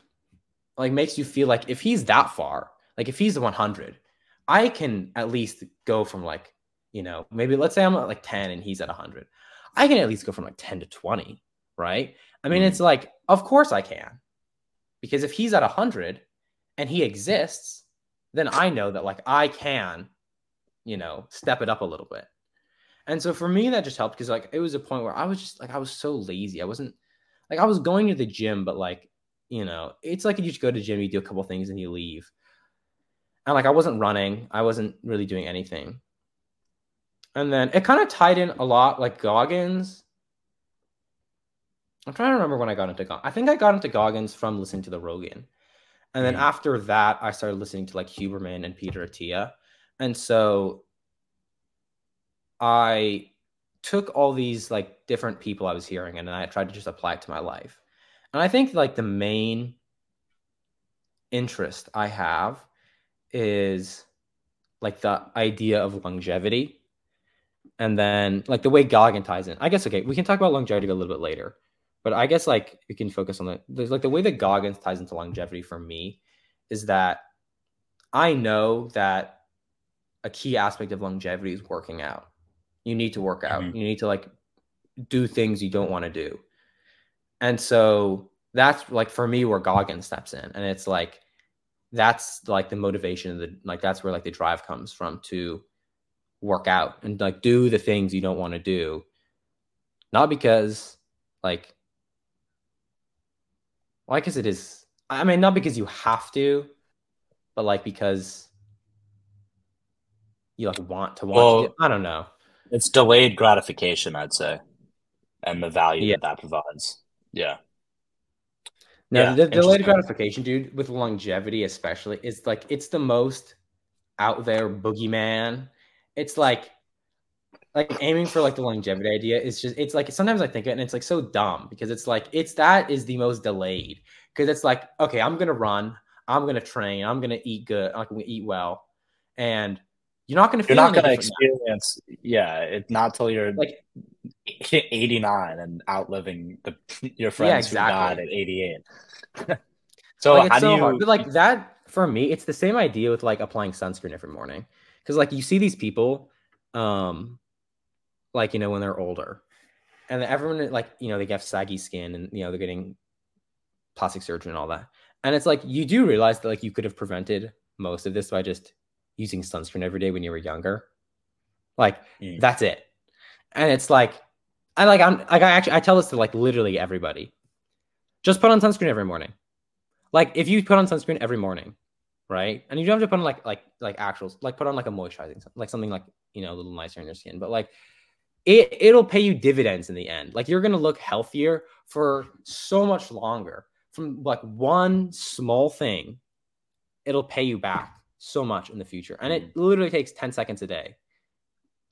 S1: like makes you feel like if he's that far, like if he's the 100, I can at least go from like, you know, maybe let's say I'm at like 10 and he's at 100. I can at least go from like 10 to 20, right? I mean, mm. it's like, of course I can. Because if he's at 100 and he exists, then I know that like I can, you know, step it up a little bit. And so for me, that just helped because like it was a point where I was just like I was so lazy. I wasn't like I was going to the gym, but like you know, it's like you just go to the gym, you do a couple things, and you leave. And like I wasn't running, I wasn't really doing anything. And then it kind of tied in a lot, like Goggins. I'm trying to remember when I got into Goggins. I think I got into Goggins from listening to the Rogan. And then mm. after that, I started listening to like Huberman and Peter Attia. And so I took all these like different people I was hearing and I tried to just apply it to my life. And I think like the main interest I have is like the idea of longevity. And then like the way Goggin ties in. I guess okay, we can talk about longevity a little bit later. But I guess like we can focus on the there's like the way that Goggins ties into longevity for me is that I know that a key aspect of longevity is working out. You need to work out. Mm-hmm. You need to like do things you don't want to do. And so that's like for me where Goggin steps in. And it's like that's like the motivation of the like that's where like the drive comes from to work out and like do the things you don't want to do. Not because like well, I guess it is I mean not because you have to, but like because you like want to want well, to I don't know.
S2: It's delayed gratification, I'd say, and the value yeah. that that provides. Yeah.
S1: No, yeah, the delayed gratification, dude, with longevity especially, is like it's the most out there boogeyman. It's like like aiming for like the longevity idea is just it's like sometimes I think it and it's like so dumb because it's like it's that is the most delayed because it's like okay I'm gonna run I'm gonna train I'm gonna eat good I'm gonna eat well and you're not gonna
S2: you're not gonna experience now. yeah it's not till you're like 89 and outliving the your friends yeah, exactly. who died at 88.
S1: so like, how do you hard. But like that for me, it's the same idea with like applying sunscreen every morning. Cause like you see these people, um, like you know, when they're older. And everyone like, you know, they get saggy skin and you know, they're getting plastic surgery and all that. And it's like you do realize that like you could have prevented most of this by just using sunscreen every day when you were younger. Like mm. that's it. And it's like I like I'm like I actually I tell this to like literally everybody. Just put on sunscreen every morning. Like if you put on sunscreen every morning, right? And you don't have to put on like like like actuals, like put on like a moisturizing, like something like you know a little nicer in your skin. But like it it'll pay you dividends in the end. Like you're gonna look healthier for so much longer from like one small thing. It'll pay you back so much in the future, and it mm-hmm. literally takes ten seconds a day.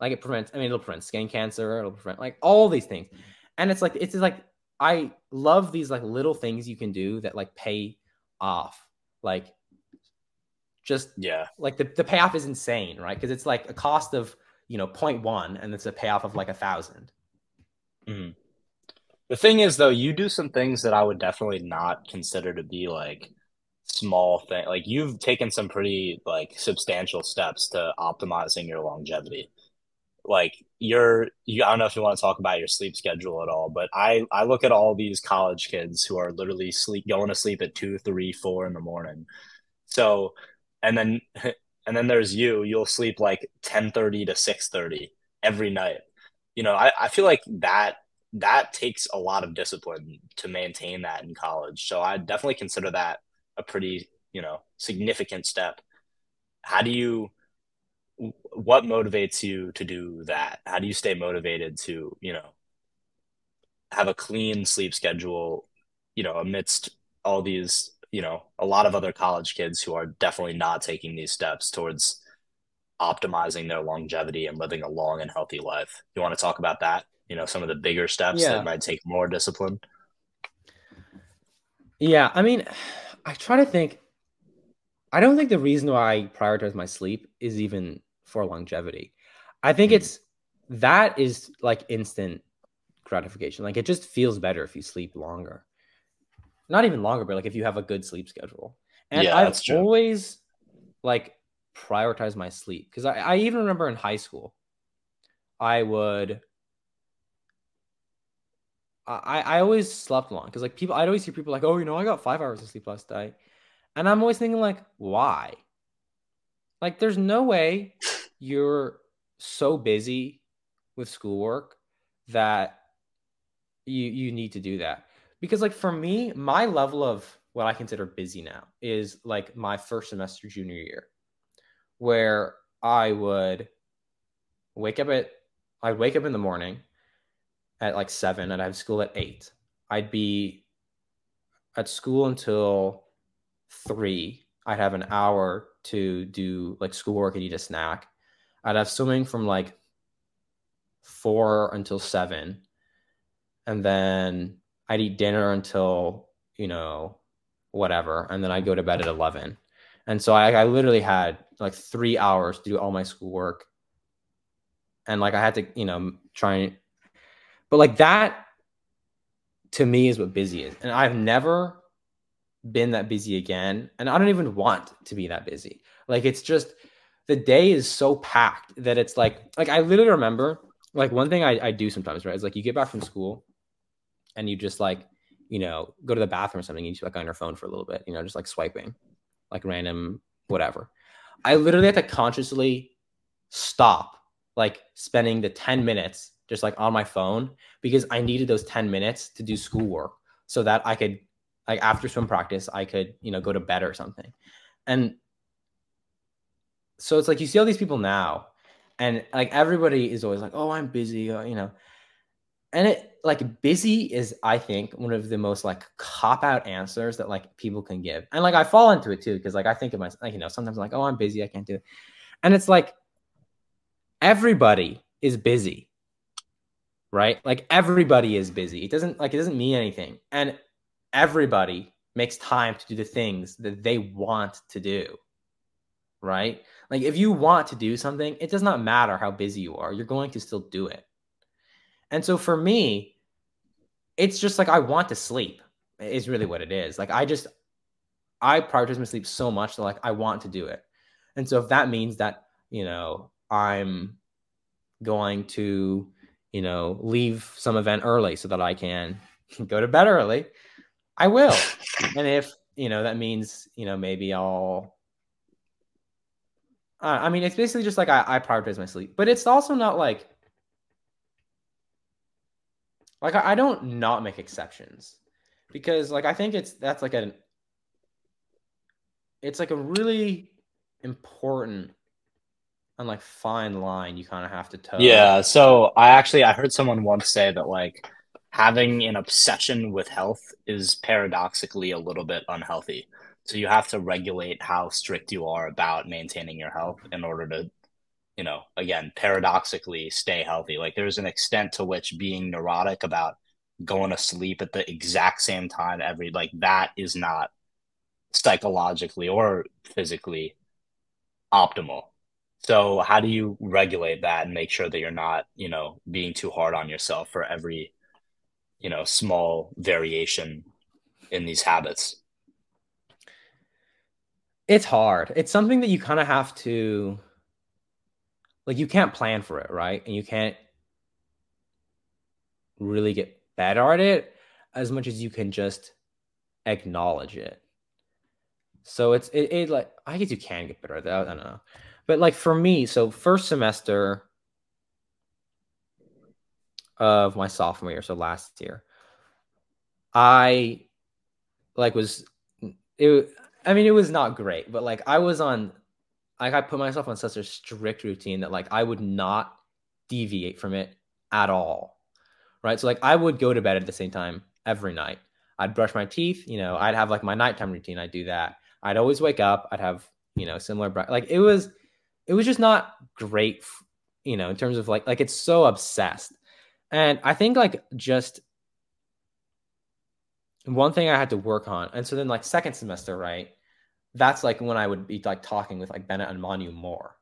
S1: Like it prevents, I mean, it'll prevent skin cancer, it'll prevent like all these things. Mm-hmm. And it's like, it's like, I love these like little things you can do that like pay off. Like just,
S2: yeah,
S1: like the, the payoff is insane, right? Because it's like a cost of, you know, 0.1 and it's a payoff of like a 1000
S2: mm-hmm. The thing is, though, you do some things that I would definitely not consider to be like small thing. Like you've taken some pretty like substantial steps to optimizing your longevity like you're you I don't know if you want to talk about your sleep schedule at all, but I I look at all these college kids who are literally sleep going to sleep at two, three, four in the morning. So and then and then there's you, you'll sleep like ten thirty to six thirty every night. You know, I, I feel like that that takes a lot of discipline to maintain that in college. So I definitely consider that a pretty, you know, significant step. How do you what motivates you to do that? How do you stay motivated to, you know, have a clean sleep schedule, you know, amidst all these, you know, a lot of other college kids who are definitely not taking these steps towards optimizing their longevity and living a long and healthy life. You want to talk about that? You know, some of the bigger steps yeah. that might take more discipline.
S1: Yeah, I mean, I try to think I don't think the reason why I prioritize my sleep is even for longevity. I think mm it's that is like instant gratification. Like it just feels better if you sleep longer. Not even longer, but like if you have a good sleep schedule. And yeah, I've always like prioritized my sleep because I, I even remember in high school, I would I, I always slept long because like people I'd always hear people like, oh, you know, I got five hours of sleep last night. And I'm always thinking like, why? Like, there's no way you're so busy with schoolwork that you you need to do that. Because like for me, my level of what I consider busy now is like my first semester junior year, where I would wake up at I'd wake up in the morning at like seven and i'd have school at eight. I'd be at school until three. I'd have an hour to do like schoolwork and eat a snack. I'd have swimming from like four until seven. And then I'd eat dinner until, you know, whatever. And then I go to bed at 11. And so I, I literally had like three hours to do all my schoolwork. And like I had to, you know, try and, but like that to me is what busy is. And I've never been that busy again. And I don't even want to be that busy. Like it's just the day is so packed that it's like, like I literally remember like one thing I, I do sometimes, right? Is like you get back from school and you just like, you know, go to the bathroom or something, you just like on your phone for a little bit, you know, just like swiping, like random whatever. I literally had to consciously stop like spending the 10 minutes just like on my phone because I needed those 10 minutes to do schoolwork so that I could like after swim practice I could, you know, go to bed or something. And so it's like you see all these people now and like everybody is always like, "Oh, I'm busy," you know. And it like busy is I think one of the most like cop out answers that like people can give. And like I fall into it too because like I think of myself like you know, sometimes I'm like, "Oh, I'm busy, I can't do it." And it's like everybody is busy. Right? Like everybody is busy. It doesn't like it doesn't mean anything. And everybody makes time to do the things that they want to do. Right? Like if you want to do something, it does not matter how busy you are. You're going to still do it. And so for me, it's just like I want to sleep. Is really what it is. Like I just I prioritize my sleep so much that like I want to do it. And so if that means that, you know, I'm going to, you know, leave some event early so that I can go to bed early, I will. and if, you know, that means, you know, maybe I'll uh, I mean, it's basically just like I, I prioritize my sleep, but it's also not like like I, don't not make exceptions because like I think it's that's like an it's like a really important and like fine line you kind of have to toe.
S2: Yeah. So I actually I heard someone once say that like having an obsession with health is paradoxically a little bit unhealthy. So you have to regulate how strict you are about maintaining your health in order to, you know, again, paradoxically stay healthy. Like there's an extent to which being neurotic about going to sleep at the exact same time every like that is not psychologically or physically optimal. So how do you regulate that and make sure that you're not, you know, being too hard on yourself for every, you know, small variation in these habits?
S1: It's hard. It's something that you kind of have to like you can't plan for it, right? And you can't really get better at it as much as you can just acknowledge it. So it's it, it like I guess you can get better at that. I don't know. But like for me, so first semester of my sophomore year, so last year, I like was it I mean, it was not great, but like I was on, like I put myself on such a strict routine that like I would not deviate from it at all. Right. So like I would go to bed at the same time every night. I'd brush my teeth, you know, I'd have like my nighttime routine. I'd do that. I'd always wake up. I'd have, you know, similar, like it was, it was just not great, you know, in terms of like, like it's so obsessed. And I think like just one thing I had to work on. And so then like second semester, right? That's like when I would be like talking with like Bennett and Manu more.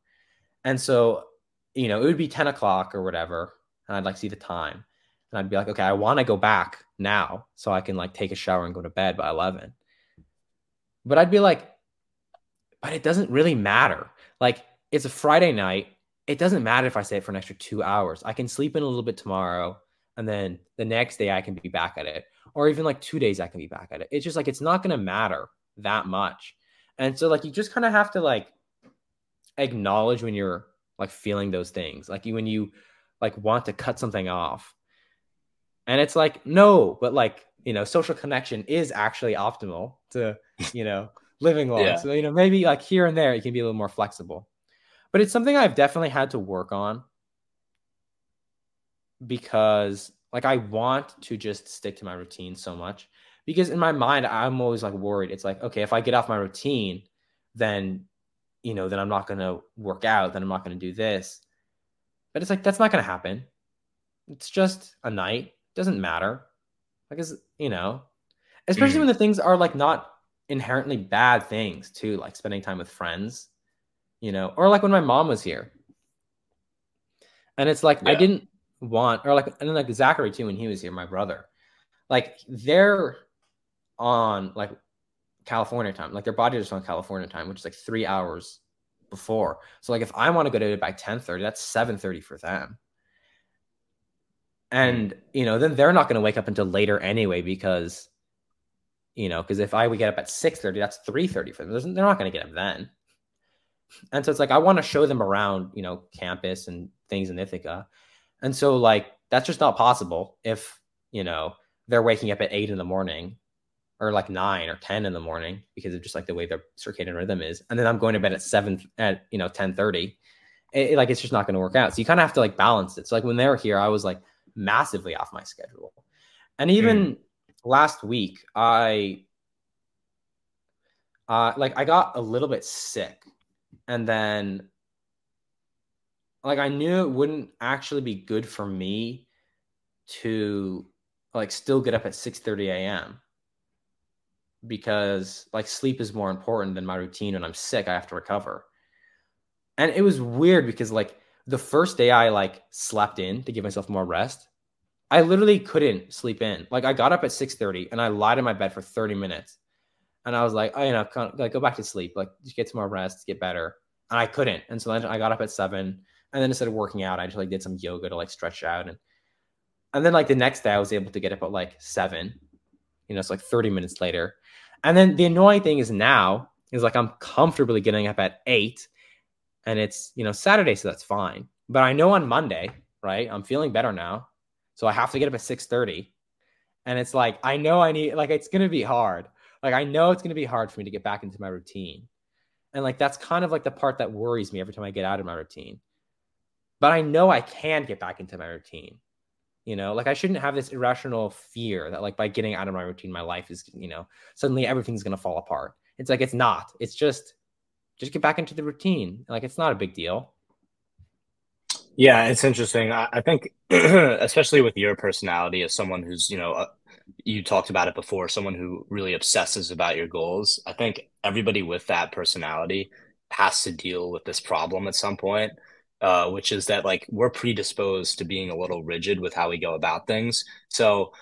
S1: And so, you know, it would be 10 o'clock or whatever. And I'd like see the time. And I'd be like, okay, I want to go back now so I can like take a shower and go to bed by 11. But I'd be like, but it doesn't really matter. Like it's a Friday night. It doesn't matter if I stay for an extra two hours. I can sleep in a little bit tomorrow. And then the next day I can be back at it. Or even like two days I can be back at it. It's just like, it's not going to matter that much. And so like you just kind of have to like acknowledge when you're like feeling those things. Like you when you like want to cut something off. And it's like, no, but like, you know, social connection is actually optimal to, you know, living long. Yeah. So, you know, maybe like here and there it can be a little more flexible. But it's something I've definitely had to work on because like I want to just stick to my routine so much because in my mind i'm always like worried it's like okay if i get off my routine then you know then i'm not going to work out then i'm not going to do this but it's like that's not going to happen It's just a night. Doesn't matter. Like, is you know, especially
S2: Mhm.
S1: when the things are like not inherently bad things too, like spending time with friends, you know, or like when my mom was here. And it's like I didn't want, or like, and then like Zachary too when he was here, my brother, like they're on like California time, like their body is on California time, which is like three hours before. So like if I want to go to bed by ten thirty, that's seven thirty for them. And you know, then they're not going to wake up until later anyway because you know, because if I would get up at six thirty, that's three thirty for them. They're not going to get up then. And so it's like I want to show them around, you know, campus and things in Ithaca. And so like that's just not possible if, you know, they're waking up at eight in the morning or like nine or ten in the morning because of just like the way their circadian rhythm is. And then I'm going to bed at seven at you know, ten thirty. It, it- like it's just not going to work out. So you kind of have to like balance it. So like when they were here, I was like massively off my schedule. And even last week, I uh like I got a little bit sick and then like I knew it wouldn't actually be good for me to like still get up at 6 30 a.m. because like sleep is more important than my routine when I'm sick. I have to recover. And it was weird because like the first day I like slept in to give myself more rest, I literally couldn't sleep in. Like I got up at 6 30 and I lied in my bed for 30 minutes. And I was like, oh, you know, like go back to sleep, like just get some more rest, get better. And I couldn't. And so then I got up at seven. And then instead of working out, I just like did some yoga to like stretch out. And and then like the next day I was able to get up at like seven. You know, it's like 30 minutes later. And then the annoying thing is now is like I'm comfortably getting up at eight and it's you know Saturday, so that's fine. But I know on Monday, right? I'm feeling better now. So I have to get up at 6 30. And it's like I know I need like it's gonna be hard. Like I know it's gonna be hard for me to get back into my routine. And like that's kind of like the part that worries me every time I get out of my routine. But I know I can get back into my routine. You know, like I shouldn't have this irrational fear that like by getting out of my routine, my life is, you know, suddenly everything's gonna fall apart. It's like it's not. It's just just get back into the routine. Like it's not a big deal.
S2: Yeah, it's interesting. I, I think, especially with your personality as someone who's, you know, uh, you talked about it before, someone who really obsesses about your goals. I think everybody with that personality has to deal with this problem at some point, uh, which is that like we're predisposed to being a little rigid with how we go about things. So,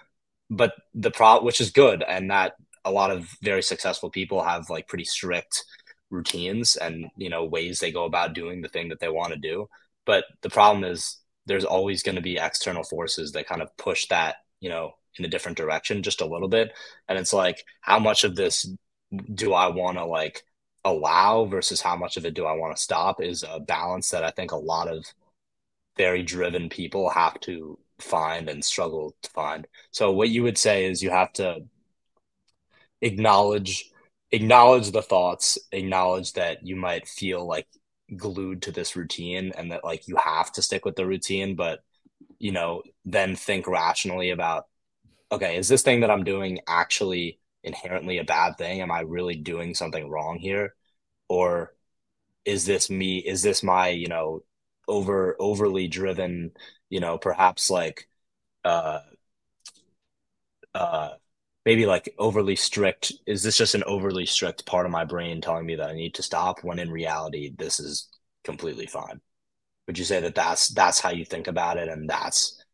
S2: but the pro, which is good, and that a lot of very successful people have like pretty strict routines and you know ways they go about doing the thing that they want to do but the problem is there's always going to be external forces that kind of push that you know in a different direction just a little bit and it's like how much of this do i want to like allow versus how much of it do i want to stop is a balance that i think a lot of very driven people have to find and struggle to find. So what you would say is you have to acknowledge acknowledge the thoughts acknowledge that you might feel like glued to this routine and that like you have to stick with the routine but you know then think rationally about okay is this thing that i'm doing actually inherently a bad thing? Am i really doing something wrong here? Or is this me is this my you know over overly driven you know perhaps like uh uh maybe like overly strict is this just an overly strict part of my brain telling me that i need to stop when in reality this is completely fine? Would you say that that's that's how you think about it and that's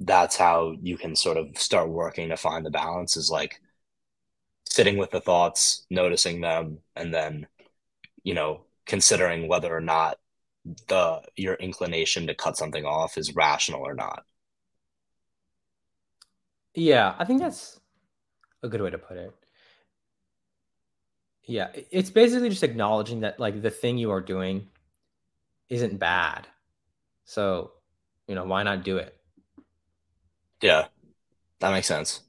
S2: that's how you can sort of start working to find the balance is like sitting with the thoughts noticing them and then you know considering whether or not the your inclination to cut something off is rational or not
S1: Yeah, I think that's a good way to put it. Yeah, it's basically just acknowledging that like the thing you are doing isn't bad. So, you know, why not do it?
S2: yeah that makes sense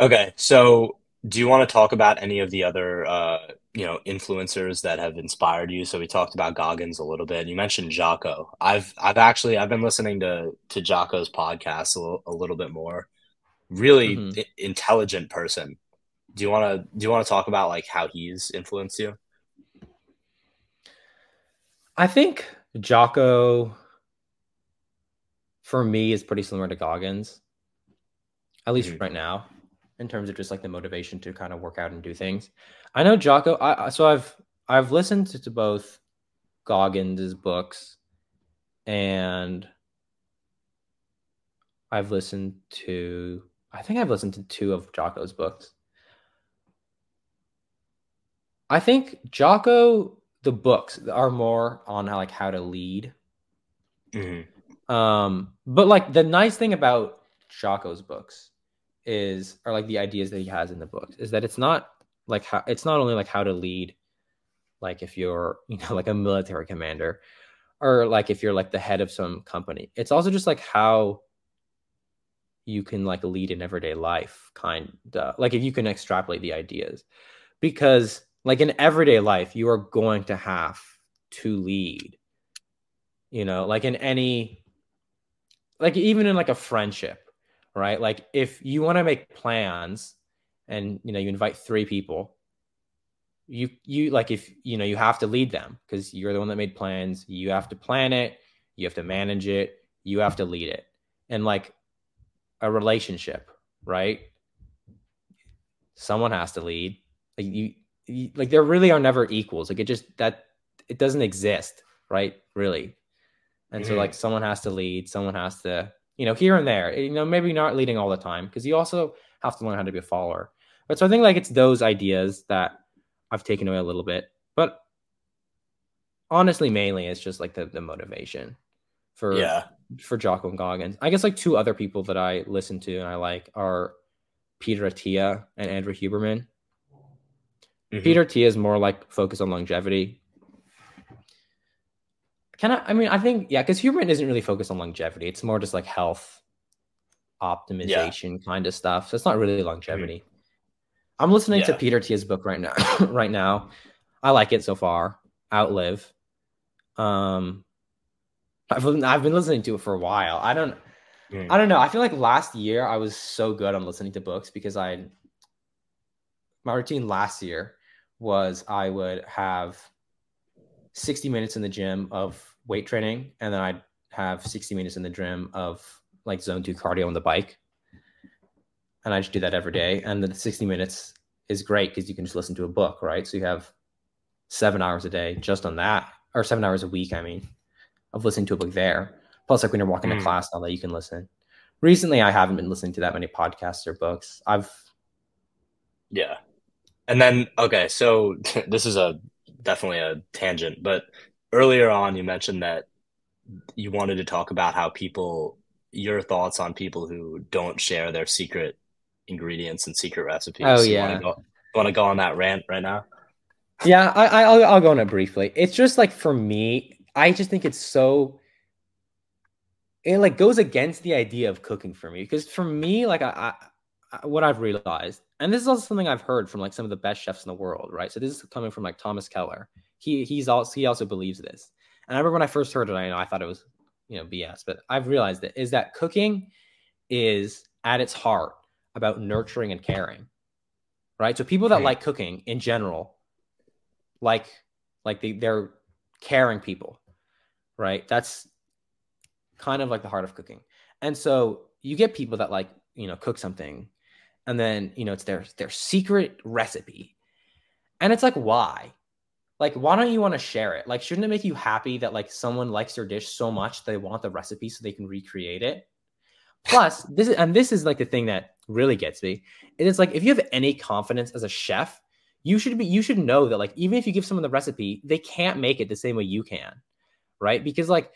S2: okay so do you want to talk about any of the other uh you know influencers that have inspired you? So we talked about goggins a little bit you mentioned jocko. I've i've actually i've been listening to to jocko's podcast a little, a little bit more. Really
S1: Mhm.
S2: i- intelligent person. Do you want to do you want to talk about like how he's influenced you?
S1: I think Jocko for me is pretty similar to Goggins, at least
S2: Mhm.
S1: right now, in terms of just like the motivation to kind of work out and do things. I know Jocko. I so I've I've listened to, both Goggins' books and I've listened to I think I've listened to two of Jocko's books. I think Jocko the books are more on how like how to lead.
S2: Mhm.
S1: Um, but like the nice thing about Jocko's books is or like the ideas that he has in the books is that it's not like how it's not only like how to lead like if you're you know like a military commander or like if you're like the head of some company. It's also just like how you can like lead in everyday life kind of like if you can extrapolate the ideas. Because like in everyday life you are going to have to lead you know like in any like even in like a friendship right? Like if you want to make plans and you know you invite three people you you like if you know you have to lead them because you're the one that made plans you have to plan it you have to manage it you have to lead it. And like a relationship right? Someone has to lead. Like you, you like there really are never equals. Like it just that it doesn't exist right? Really. And so
S2: Mhm.
S1: like someone has to lead someone has to you know here and there you know maybe not leading all the time because you also have to learn how to be a follower but so i think like it's those ideas that i've taken away a little bit but honestly mainly it's just like the, the motivation for
S2: Yeah.
S1: for Jocko and Goggins. I guess like two other people that I listen to and I like are Peter Attia and Andrew Huberman.
S2: Mhm.
S1: Peter Attia is more like focused on longevity. Can I? I mean, I think yeah, because Huberman isn't really focused on longevity. It's more just like health optimization kind of stuff. So it's not really longevity. I'm listening to Peter Attia's book right now. right now, I like it so far. Outlive. Um, I've I've been listening to it for a while. I don't.
S2: Mm.
S1: I don't know. I feel like last year I was so good on listening to books because I my routine last year was I would have 60 minutes in the gym of weight training and then I'd have 60 minutes in the gym of like zone 2 cardio on the bike. And I just do that every day and the 60 minutes is great because you can just listen to a book, right? So you have 7 hours a day just on that or 7 hours a week, I mean, of listening to a book there. Plus, like when you're walking to
S2: Mm.
S1: class now that you can listen. Recently, I haven't been listening to that many podcasts or books. I've
S2: Yeah. And then okay, so this is a definitely a tangent, but earlier on you mentioned that you wanted to talk about how people your thoughts on people who don't share their secret ingredients and secret recipes.
S1: Oh,
S2: You
S1: yeah.
S2: wanna go, go on that rant right now?
S1: yeah, I, I I'll, I'll go on it briefly. It's just like for me, I just think it's so. It like goes against the idea of cooking for me because for me, like I, I what I've realized, and this is also something I've heard from like some of the best chefs in the world, right? So this is coming from like Thomas Keller. He he's also he also believes this, and I remember when I first heard it, I know I thought it was you know BS, but I've realized it is that cooking is at its heart about nurturing and caring, right? So people that
S2: Hmm.
S1: like cooking in general, like like they, they're caring people, right? That's kind of like the heart of cooking. And so you get people that like, you know, cook something and then, you know, it's their their secret recipe. And it's like why? Like why don't you want to share it? Like shouldn't it make you happy that like someone likes your dish so much they want the recipe so they can recreate it? Plus, this is and this is like the thing that really gets me. And It is like if you have any confidence as a chef, you should be you should know that like even if you give someone the recipe, they can't make it the same way you can. Right? Because like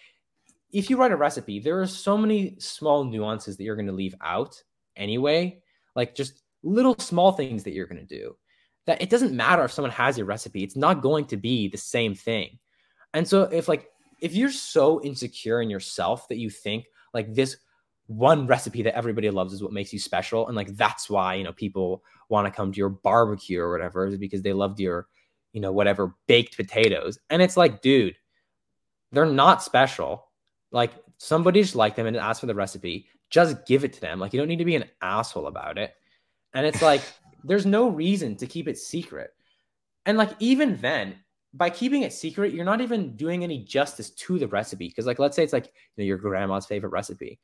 S1: if you write a recipe, there are so many small nuances that you're going to leave out anyway, like just little small things that you're going to do. That it doesn't matter if someone has your recipe, it's not going to be the same thing. And so if like if you're so insecure in yourself that you think like this one recipe that everybody loves is what makes you special and like that's why, you know, people want to come to your barbecue or whatever is because they loved your, you know, whatever baked potatoes. And it's like, dude, they're not special. Like somebody just like them and ask for the recipe, just give it to them. Like you don't need to be an asshole about it. And it's like there's no reason to keep it secret. And like even then, by keeping it secret, you're not even doing any justice to the recipe. Because, like, let's say it's like you know, your grandma's favorite recipe.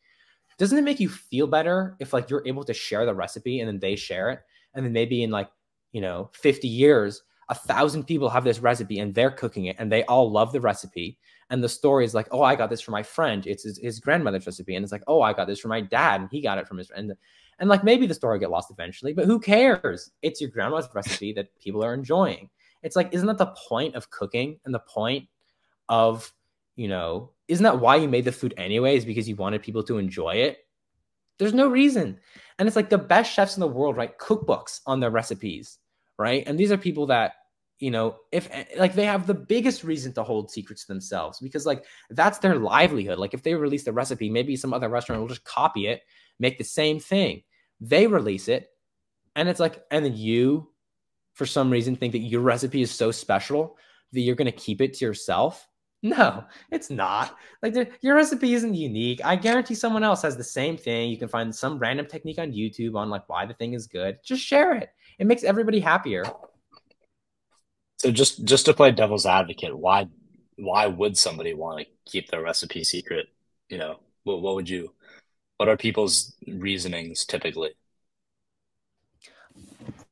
S1: Doesn't it make you feel better if like you're able to share the recipe and then they share it, and then maybe in like you know 50 years, a thousand people have this recipe and they're cooking it and they all love the recipe. And the story is like, oh, I got this from my friend. It's his, his grandmother's recipe, and it's like, oh, I got this from my dad, and he got it from his friend. And like maybe the story get lost eventually, but who cares? It's your grandma's recipe that people are enjoying. It's like, isn't that the point of cooking and the point of, you know, isn't that why you made the food anyways? Because you wanted people to enjoy it? There's no reason. And it's like the best chefs in the world write cookbooks on their recipes, right? And these are people that, you know, if like they have the biggest reason to hold secrets to themselves because like that's their livelihood. Like if they release the recipe, maybe some other restaurant will just copy it, make the same thing. They release it, and it's like, and then you, for some reason, think that your recipe is so special that you're going to keep it to yourself. No, it's not. Like your recipe isn't unique. I guarantee someone else has the same thing. You can find some random technique on YouTube on like why the thing is good. Just share it. It makes everybody happier.
S2: So just just to play devil's advocate, why why would somebody want to keep their recipe secret? You know, what what would you what are people's reasonings typically?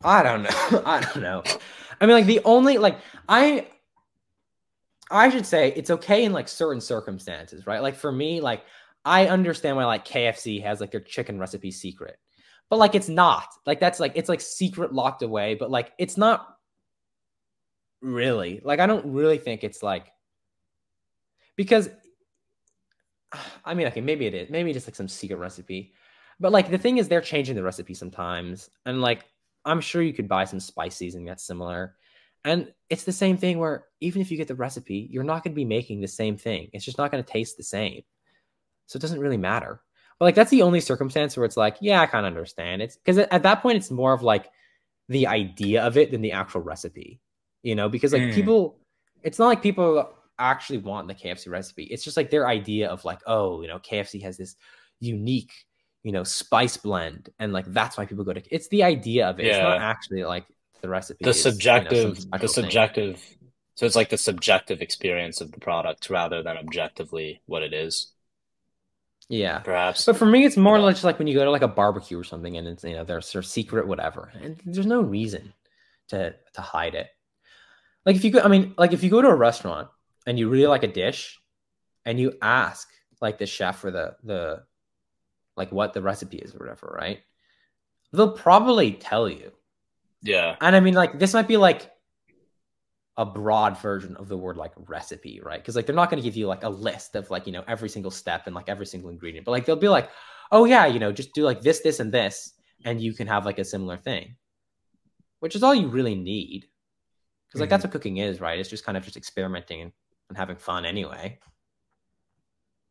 S1: I don't know. I don't know. I mean, like the only like I I should say it's okay in like certain circumstances, right? Like for me, like I understand why like KFC has like their chicken recipe secret. But like it's not. Like that's like it's like secret locked away, but like it's not really. Like I don't really think it's like because I mean, okay, maybe it is. Maybe just like some secret recipe. But like the thing is, they're changing the recipe sometimes, and like I'm sure you could buy some spices and that's similar. And it's the same thing where even if you get the recipe, you're not going to be making the same thing. It's just not going to taste the same. So it doesn't really matter. But like that's the only circumstance where it's like, yeah, I kind of understand. It's because at that point it's more of like the idea of it than the actual recipe. You know, because like mm. people, it's not like people actually want the KFC recipe. It's just like their idea of like, oh, you know, KFC has this unique, you know, spice blend, and like that's why people go to. It's the idea of it. Yeah. It's not actually like the recipe.
S2: The is, subjective, you know, the subjective. Thing. So it's like the subjective experience of the product rather than objectively what it is.
S1: Yeah,
S2: perhaps.
S1: But for me, it's more like just like when you go to like a barbecue or something, and it's you know there's sort of secret whatever, and there's no reason to to hide it. Like if you go, I mean, like if you go to a restaurant and you really like a dish and you ask like the chef or the the like what the recipe is or whatever, right? They'll probably tell you.
S2: Yeah.
S1: And I mean like this might be like a broad version of the word like recipe, right? Because like they're not going to give you like a list of like, you know, every single step and like every single ingredient, but like they'll be like, oh yeah, you know, just do like this, this, and this, and you can have like a similar thing, which is all you really need. Because like mm-hmm. that's what cooking is, right? It's just kind of just experimenting and and having fun anyway.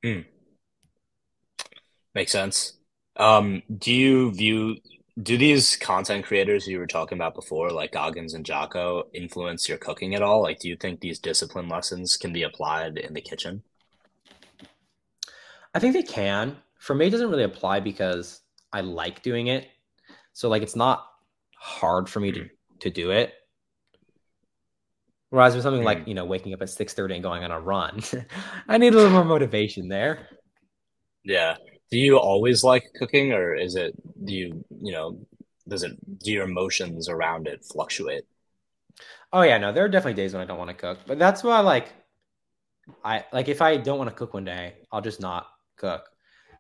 S2: Mm. Makes sense. Um, do you view do these content creators you were talking about before, like Goggins and Jocko, influence your cooking at all? Like, do you think these discipline lessons can be applied in the kitchen?
S1: I think they can. For me, it doesn't really apply because I like doing it. So like it's not hard for me to to do it. Whereas with something mm. like, you know, waking up at 6:30 and going on a run, I need a little more motivation there.
S2: Yeah. Do you always like cooking or is it do you, you know, does it do your emotions around it fluctuate?
S1: Oh yeah, no, there are definitely days when I don't want to cook. But that's why like I like if I don't want to cook one day, I'll just not cook.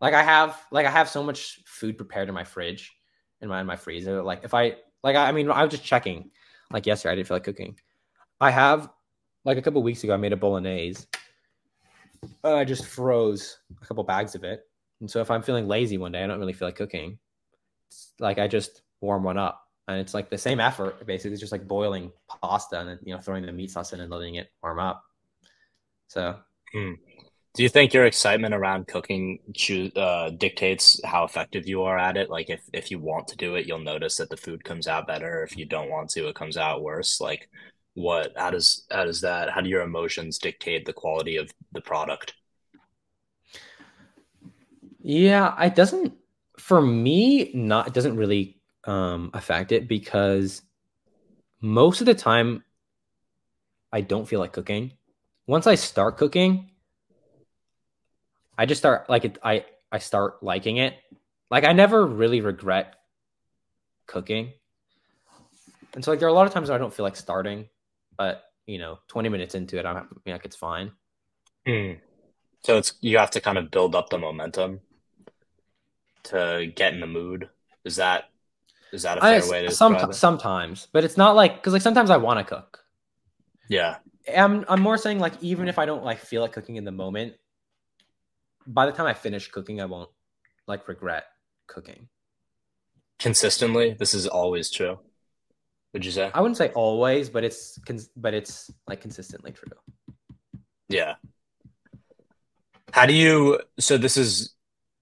S1: Like I have like I have so much food prepared in my fridge in my in my freezer. Like if I like I, I mean I was just checking like yesterday I didn't feel like cooking. I have like a couple weeks ago, I made a bolognese. Uh, I just froze a couple bags of it, and so if I'm feeling lazy one day, I don't really feel like cooking. It's like I just warm one up, and it's like the same effort. Basically, it's just like boiling pasta and then you know throwing the meat sauce in and letting it warm up. So.
S2: Hmm. Do you think your excitement around cooking uh, dictates how effective you are at it? Like, if if you want to do it, you'll notice that the food comes out better. If you don't want to, it comes out worse. Like, what how does how does that how do your emotions dictate the quality of the product
S1: yeah it doesn't for me not it doesn't really um affect it because most of the time I don't feel like cooking. Once I start cooking, I just start like it, I I start liking it. Like I never really regret cooking. And so like there are a lot of times I don't feel like starting, but you know, 20 minutes into it, I'm I mean, like it's fine.
S2: Mm. So it's you have to kind of build up the momentum to get in the mood. Is that is that a fair
S1: I,
S2: way to
S1: some,
S2: it?
S1: sometimes, but it's not like because like sometimes I want to cook.
S2: Yeah.
S1: I'm I'm more saying like even if I don't like feel like cooking in the moment, by the time I finish cooking, I won't like regret cooking.
S2: Consistently, this is always true. Would you say?
S1: I wouldn't say always, but it's cons- but it's like consistently true.
S2: Yeah. How do you, so this is,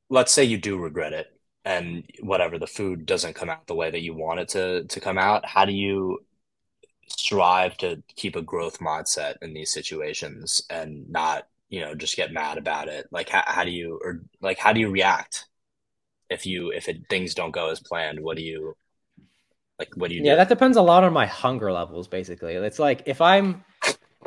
S2: let's say you do regret it and whatever, the food doesn't come out the way that you want it to to come out. How do you strive to keep a growth mindset in these situations and not, you know, just get mad about it? Like how, how do you, or like, how do you react if you, if it, things don't go as planned? What do you, like, what do you
S1: Yeah,
S2: do?
S1: that depends a lot on my hunger levels. Basically, it's like if I'm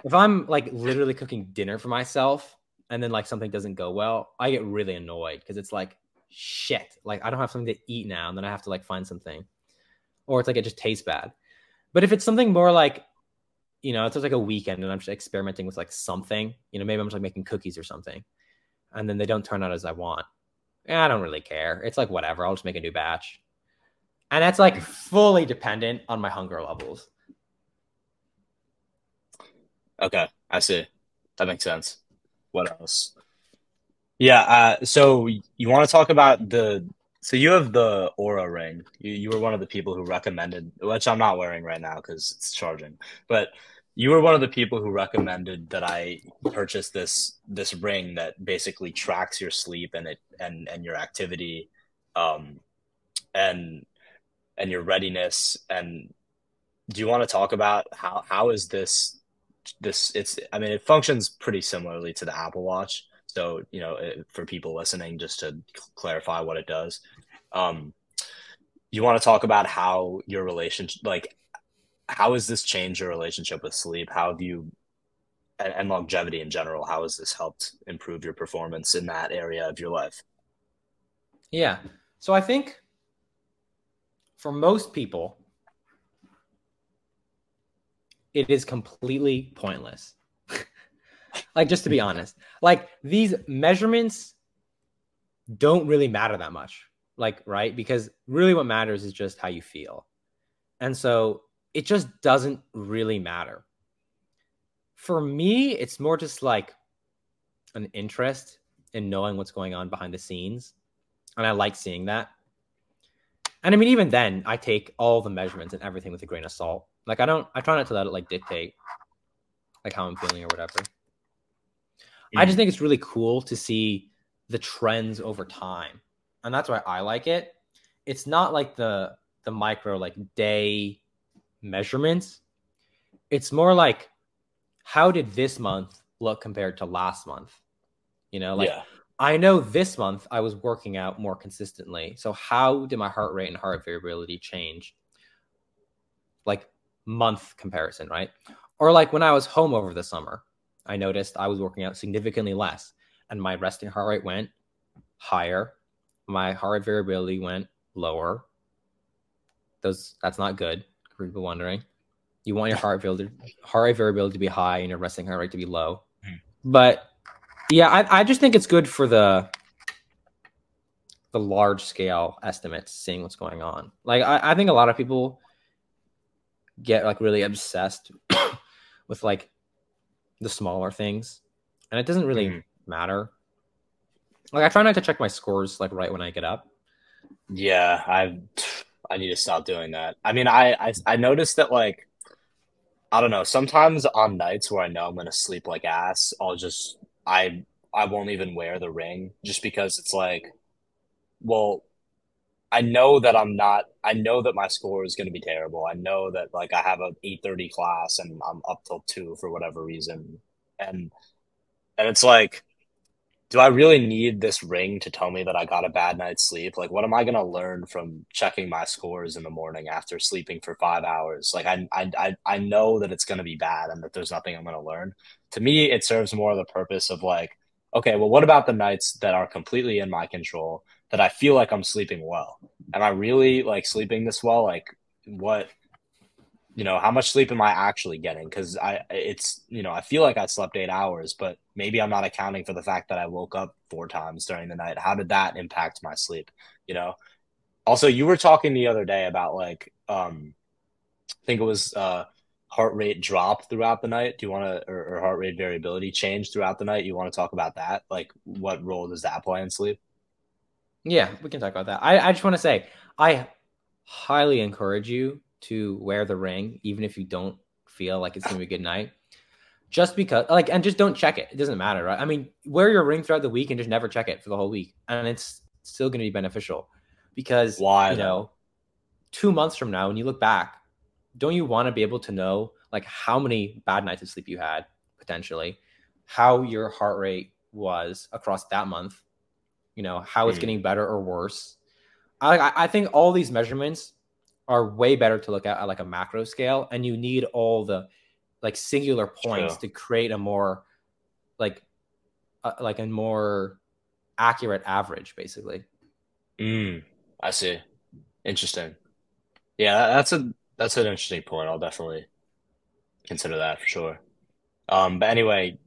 S1: if I'm like literally cooking dinner for myself and then like something doesn't go well, I get really annoyed because it's like shit. Like I don't have something to eat now, and then I have to like find something, or it's like it just tastes bad. But if it's something more like, you know, it's just like a weekend and I'm just experimenting with like something, you know, maybe I'm just like making cookies or something, and then they don't turn out as I want. Yeah, I don't really care. It's like whatever. I'll just make a new batch. And that's like fully dependent on my hunger levels.
S2: Okay, I see. That makes sense. What else? Yeah, uh, so you want to talk about the so you have the Oura ring. You you were one of the people who recommended, which I'm not wearing right now because it's charging. But you were one of the people who recommended that I purchase this this ring that basically tracks your sleep and it and and your activity, um, and and your readiness. And do you want to talk about how how is this this it's i mean it functions pretty similarly to the apple watch so you know it, for people listening just to clarify what it does um you want to talk about how your relationship like how has this changed your relationship with sleep how have you and, and longevity in general how has this helped improve your performance in that area of your life
S1: Yeah. So I think for most people, it is completely pointless. like, just to be honest, like these measurements don't really matter that much. Like, right? Because really what matters is just how you feel. And so it just doesn't really matter. For me, it's more just like an interest in knowing what's going on behind the scenes. And I like seeing that. And I mean, even then, I take all the measurements and everything with a grain of salt. Like I don't, I try not to let it like dictate like how I'm feeling or whatever. I just mm. think it's really cool to see the trends over time, and that's why I like it. It's not like the the micro like day measurements. It's more like how did this month look compared to last month? You know, like
S2: yeah
S1: I know this month I was working out more consistently. So how did my heart rate and heart variability change? Like month comparison, right? Or like when I was home over the summer, I noticed I was working out significantly less and my resting heart rate went higher. My heart variability went lower. Those that's not good for people wondering. You want your heart variability, heart rate variability to be high and your resting heart rate to be low.
S2: Hmm.
S1: But yeah, I, I just think it's good for the the large scale estimates, seeing what's going on. Like I, I think a lot of people get like really obsessed with like the smaller things, and it doesn't really
S2: Mhm.
S1: matter. Like I try not to check my scores like right when I get up.
S2: Yeah, I I need to stop doing that. I mean, I I, I noticed that like I don't know, sometimes on nights where I know I'm gonna sleep like ass, I'll just I I won't even wear the ring just because it's like, well, I know that I'm not I know that my score is gonna be terrible. I know that like I have a 8:30 class and I'm up till 2 for whatever reason. And and it's like do I really need this ring to tell me that I got a bad night's sleep? Like, what am I gonna learn from checking my scores in the morning after sleeping for five hours? Like, I I I know that it's gonna be bad and that there's nothing I'm gonna learn. To me, it serves more of the purpose of like, okay, well, what about the nights that are completely in my control that I feel like I'm sleeping well? Am I really like sleeping this well? Like, what you know how much sleep am i actually getting because i it's you know i feel like i slept eight hours but maybe i'm not accounting for the fact that i woke up four times during the night how did that impact my sleep you know also you were talking the other day about like um i think it was uh heart rate drop throughout the night do you want to or, or heart rate variability change throughout the night you want to talk about that like what role does that play in sleep
S1: yeah we can talk about that i, I just want to say i highly encourage you to wear the ring, even if you don't feel like it's gonna be a good night. Just because, like, and just don't check it. It doesn't matter, right? I mean, wear your ring throughout the week and just never check it for the whole week, and it's still gonna be beneficial. Because
S2: why
S1: you know, two months from now, when you look back, don't you want to be able to know like how many bad nights of sleep you had potentially, how your heart rate was across that month, you know, how it's mm-hmm. getting better or worse. I, I think all these measurements are way better to look at at like a macro scale and you need all the like singular points True. to create a more like uh, like a more accurate average basically
S2: mm, i see interesting yeah that's a that's an interesting point i'll definitely consider that for sure um but anyway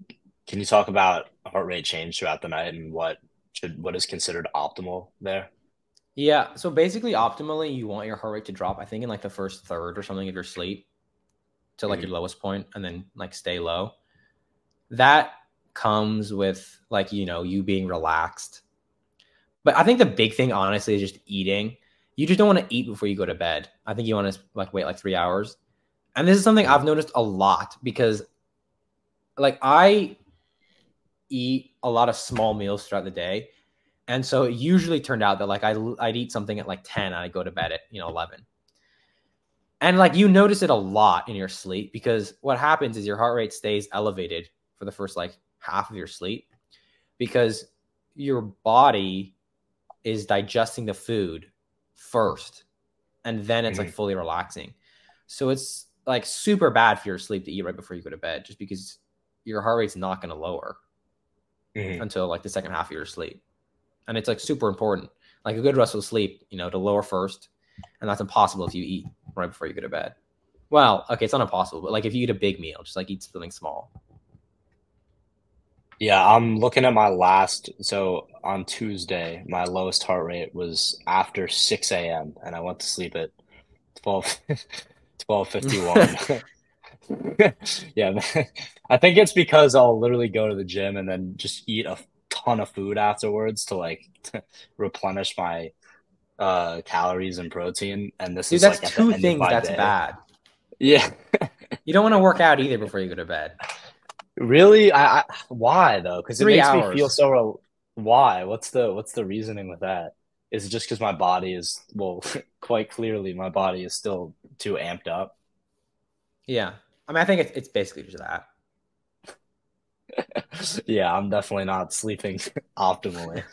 S2: can you talk about heart rate change throughout the night and what should what is considered optimal there
S1: yeah. So basically, optimally, you want your heart rate to drop, I think, in like the first third or something of your sleep to like mm-hmm. your lowest point and then like stay low. That comes with like, you know, you being relaxed. But I think the big thing, honestly, is just eating. You just don't want to eat before you go to bed. I think you want to like wait like three hours. And this is something I've noticed a lot because like I eat a lot of small meals throughout the day and so it usually turned out that like I, I'd eat something at like 10 and I'd go to bed at, you know, 11. And like you notice it a lot in your sleep because what happens is your heart rate stays elevated for the first like half of your sleep because your body is digesting the food first and then it's mm-hmm. like fully relaxing. So it's like super bad for your sleep to eat right before you go to bed just because your heart rate's not going to lower mm-hmm. until like the second half of your sleep and it's like super important. Like a good restful sleep, you know, to lower first, and that's impossible if you eat right before you go to bed. Well, okay, it's not impossible, but like if you eat a big meal, just like eat something small.
S2: Yeah, I'm looking at my last. So on Tuesday, my lowest heart rate was after 6 a.m. and I went to sleep at 12, 1251. yeah, I think it's because I'll literally go to the gym and then just eat a ton of food afterwards to like to replenish my uh calories and protein. And this
S1: Dude,
S2: is
S1: that's
S2: like
S1: two things that's day. bad.
S2: Yeah.
S1: you don't want to work out either before you go to bed.
S2: Really? I, I why though? Because it makes hours. me feel so. Why? What's the what's the reasoning with that? Is it just because my body is well, quite clearly my body is still too amped up?
S1: Yeah, I mean, I think it's, it's basically just that
S2: yeah, I'm definitely not sleeping optimally.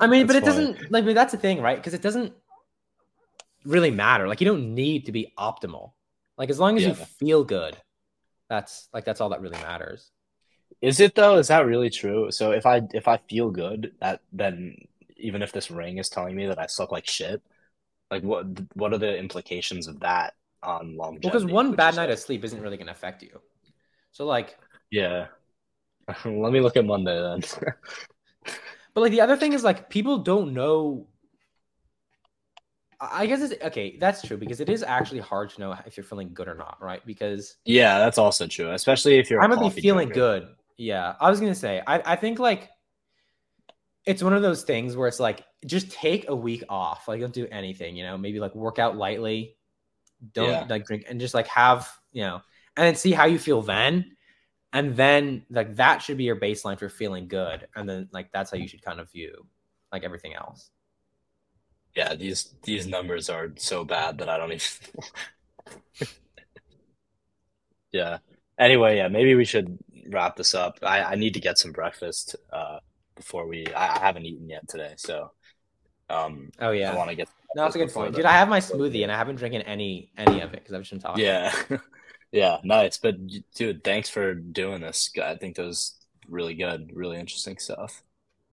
S1: I mean, but it funny. doesn't like that's the thing, right? Because it doesn't really matter. Like you don't need to be optimal. Like as long as yeah. you feel good, that's like that's all that really matters.
S2: Is it though? Is that really true? So if I if I feel good, that then even if this ring is telling me that I suck like shit, like what what are the implications of that on longevity?
S1: Because well, one bad night of sleep isn't really going to affect you. So like
S2: yeah. Let me look at Monday then.
S1: but like the other thing is like people don't know. I guess it's okay. That's true because it is actually hard to know if you're feeling good or not, right? Because
S2: yeah, that's also true, especially if you're.
S1: I might be feeling drinker. good. Yeah, I was gonna say. I I think like it's one of those things where it's like just take a week off, like don't do anything, you know, maybe like work out lightly, don't yeah. like drink, and just like have you know, and then see how you feel then and then like that should be your baseline for feeling good and then like that's how you should kind of view like everything else
S2: yeah these these numbers are so bad that i don't even yeah anyway yeah maybe we should wrap this up. I, I need to get some breakfast uh, before we. I, I haven't eaten yet today, so um,
S1: Oh yeah.
S2: I want to get.
S1: No, that's a good point, dude. I have my smoothie and I haven't drinking any any of it because I've just been talking.
S2: Yeah, yeah, nice. But dude, thanks for doing this. I think that was really good, really interesting stuff.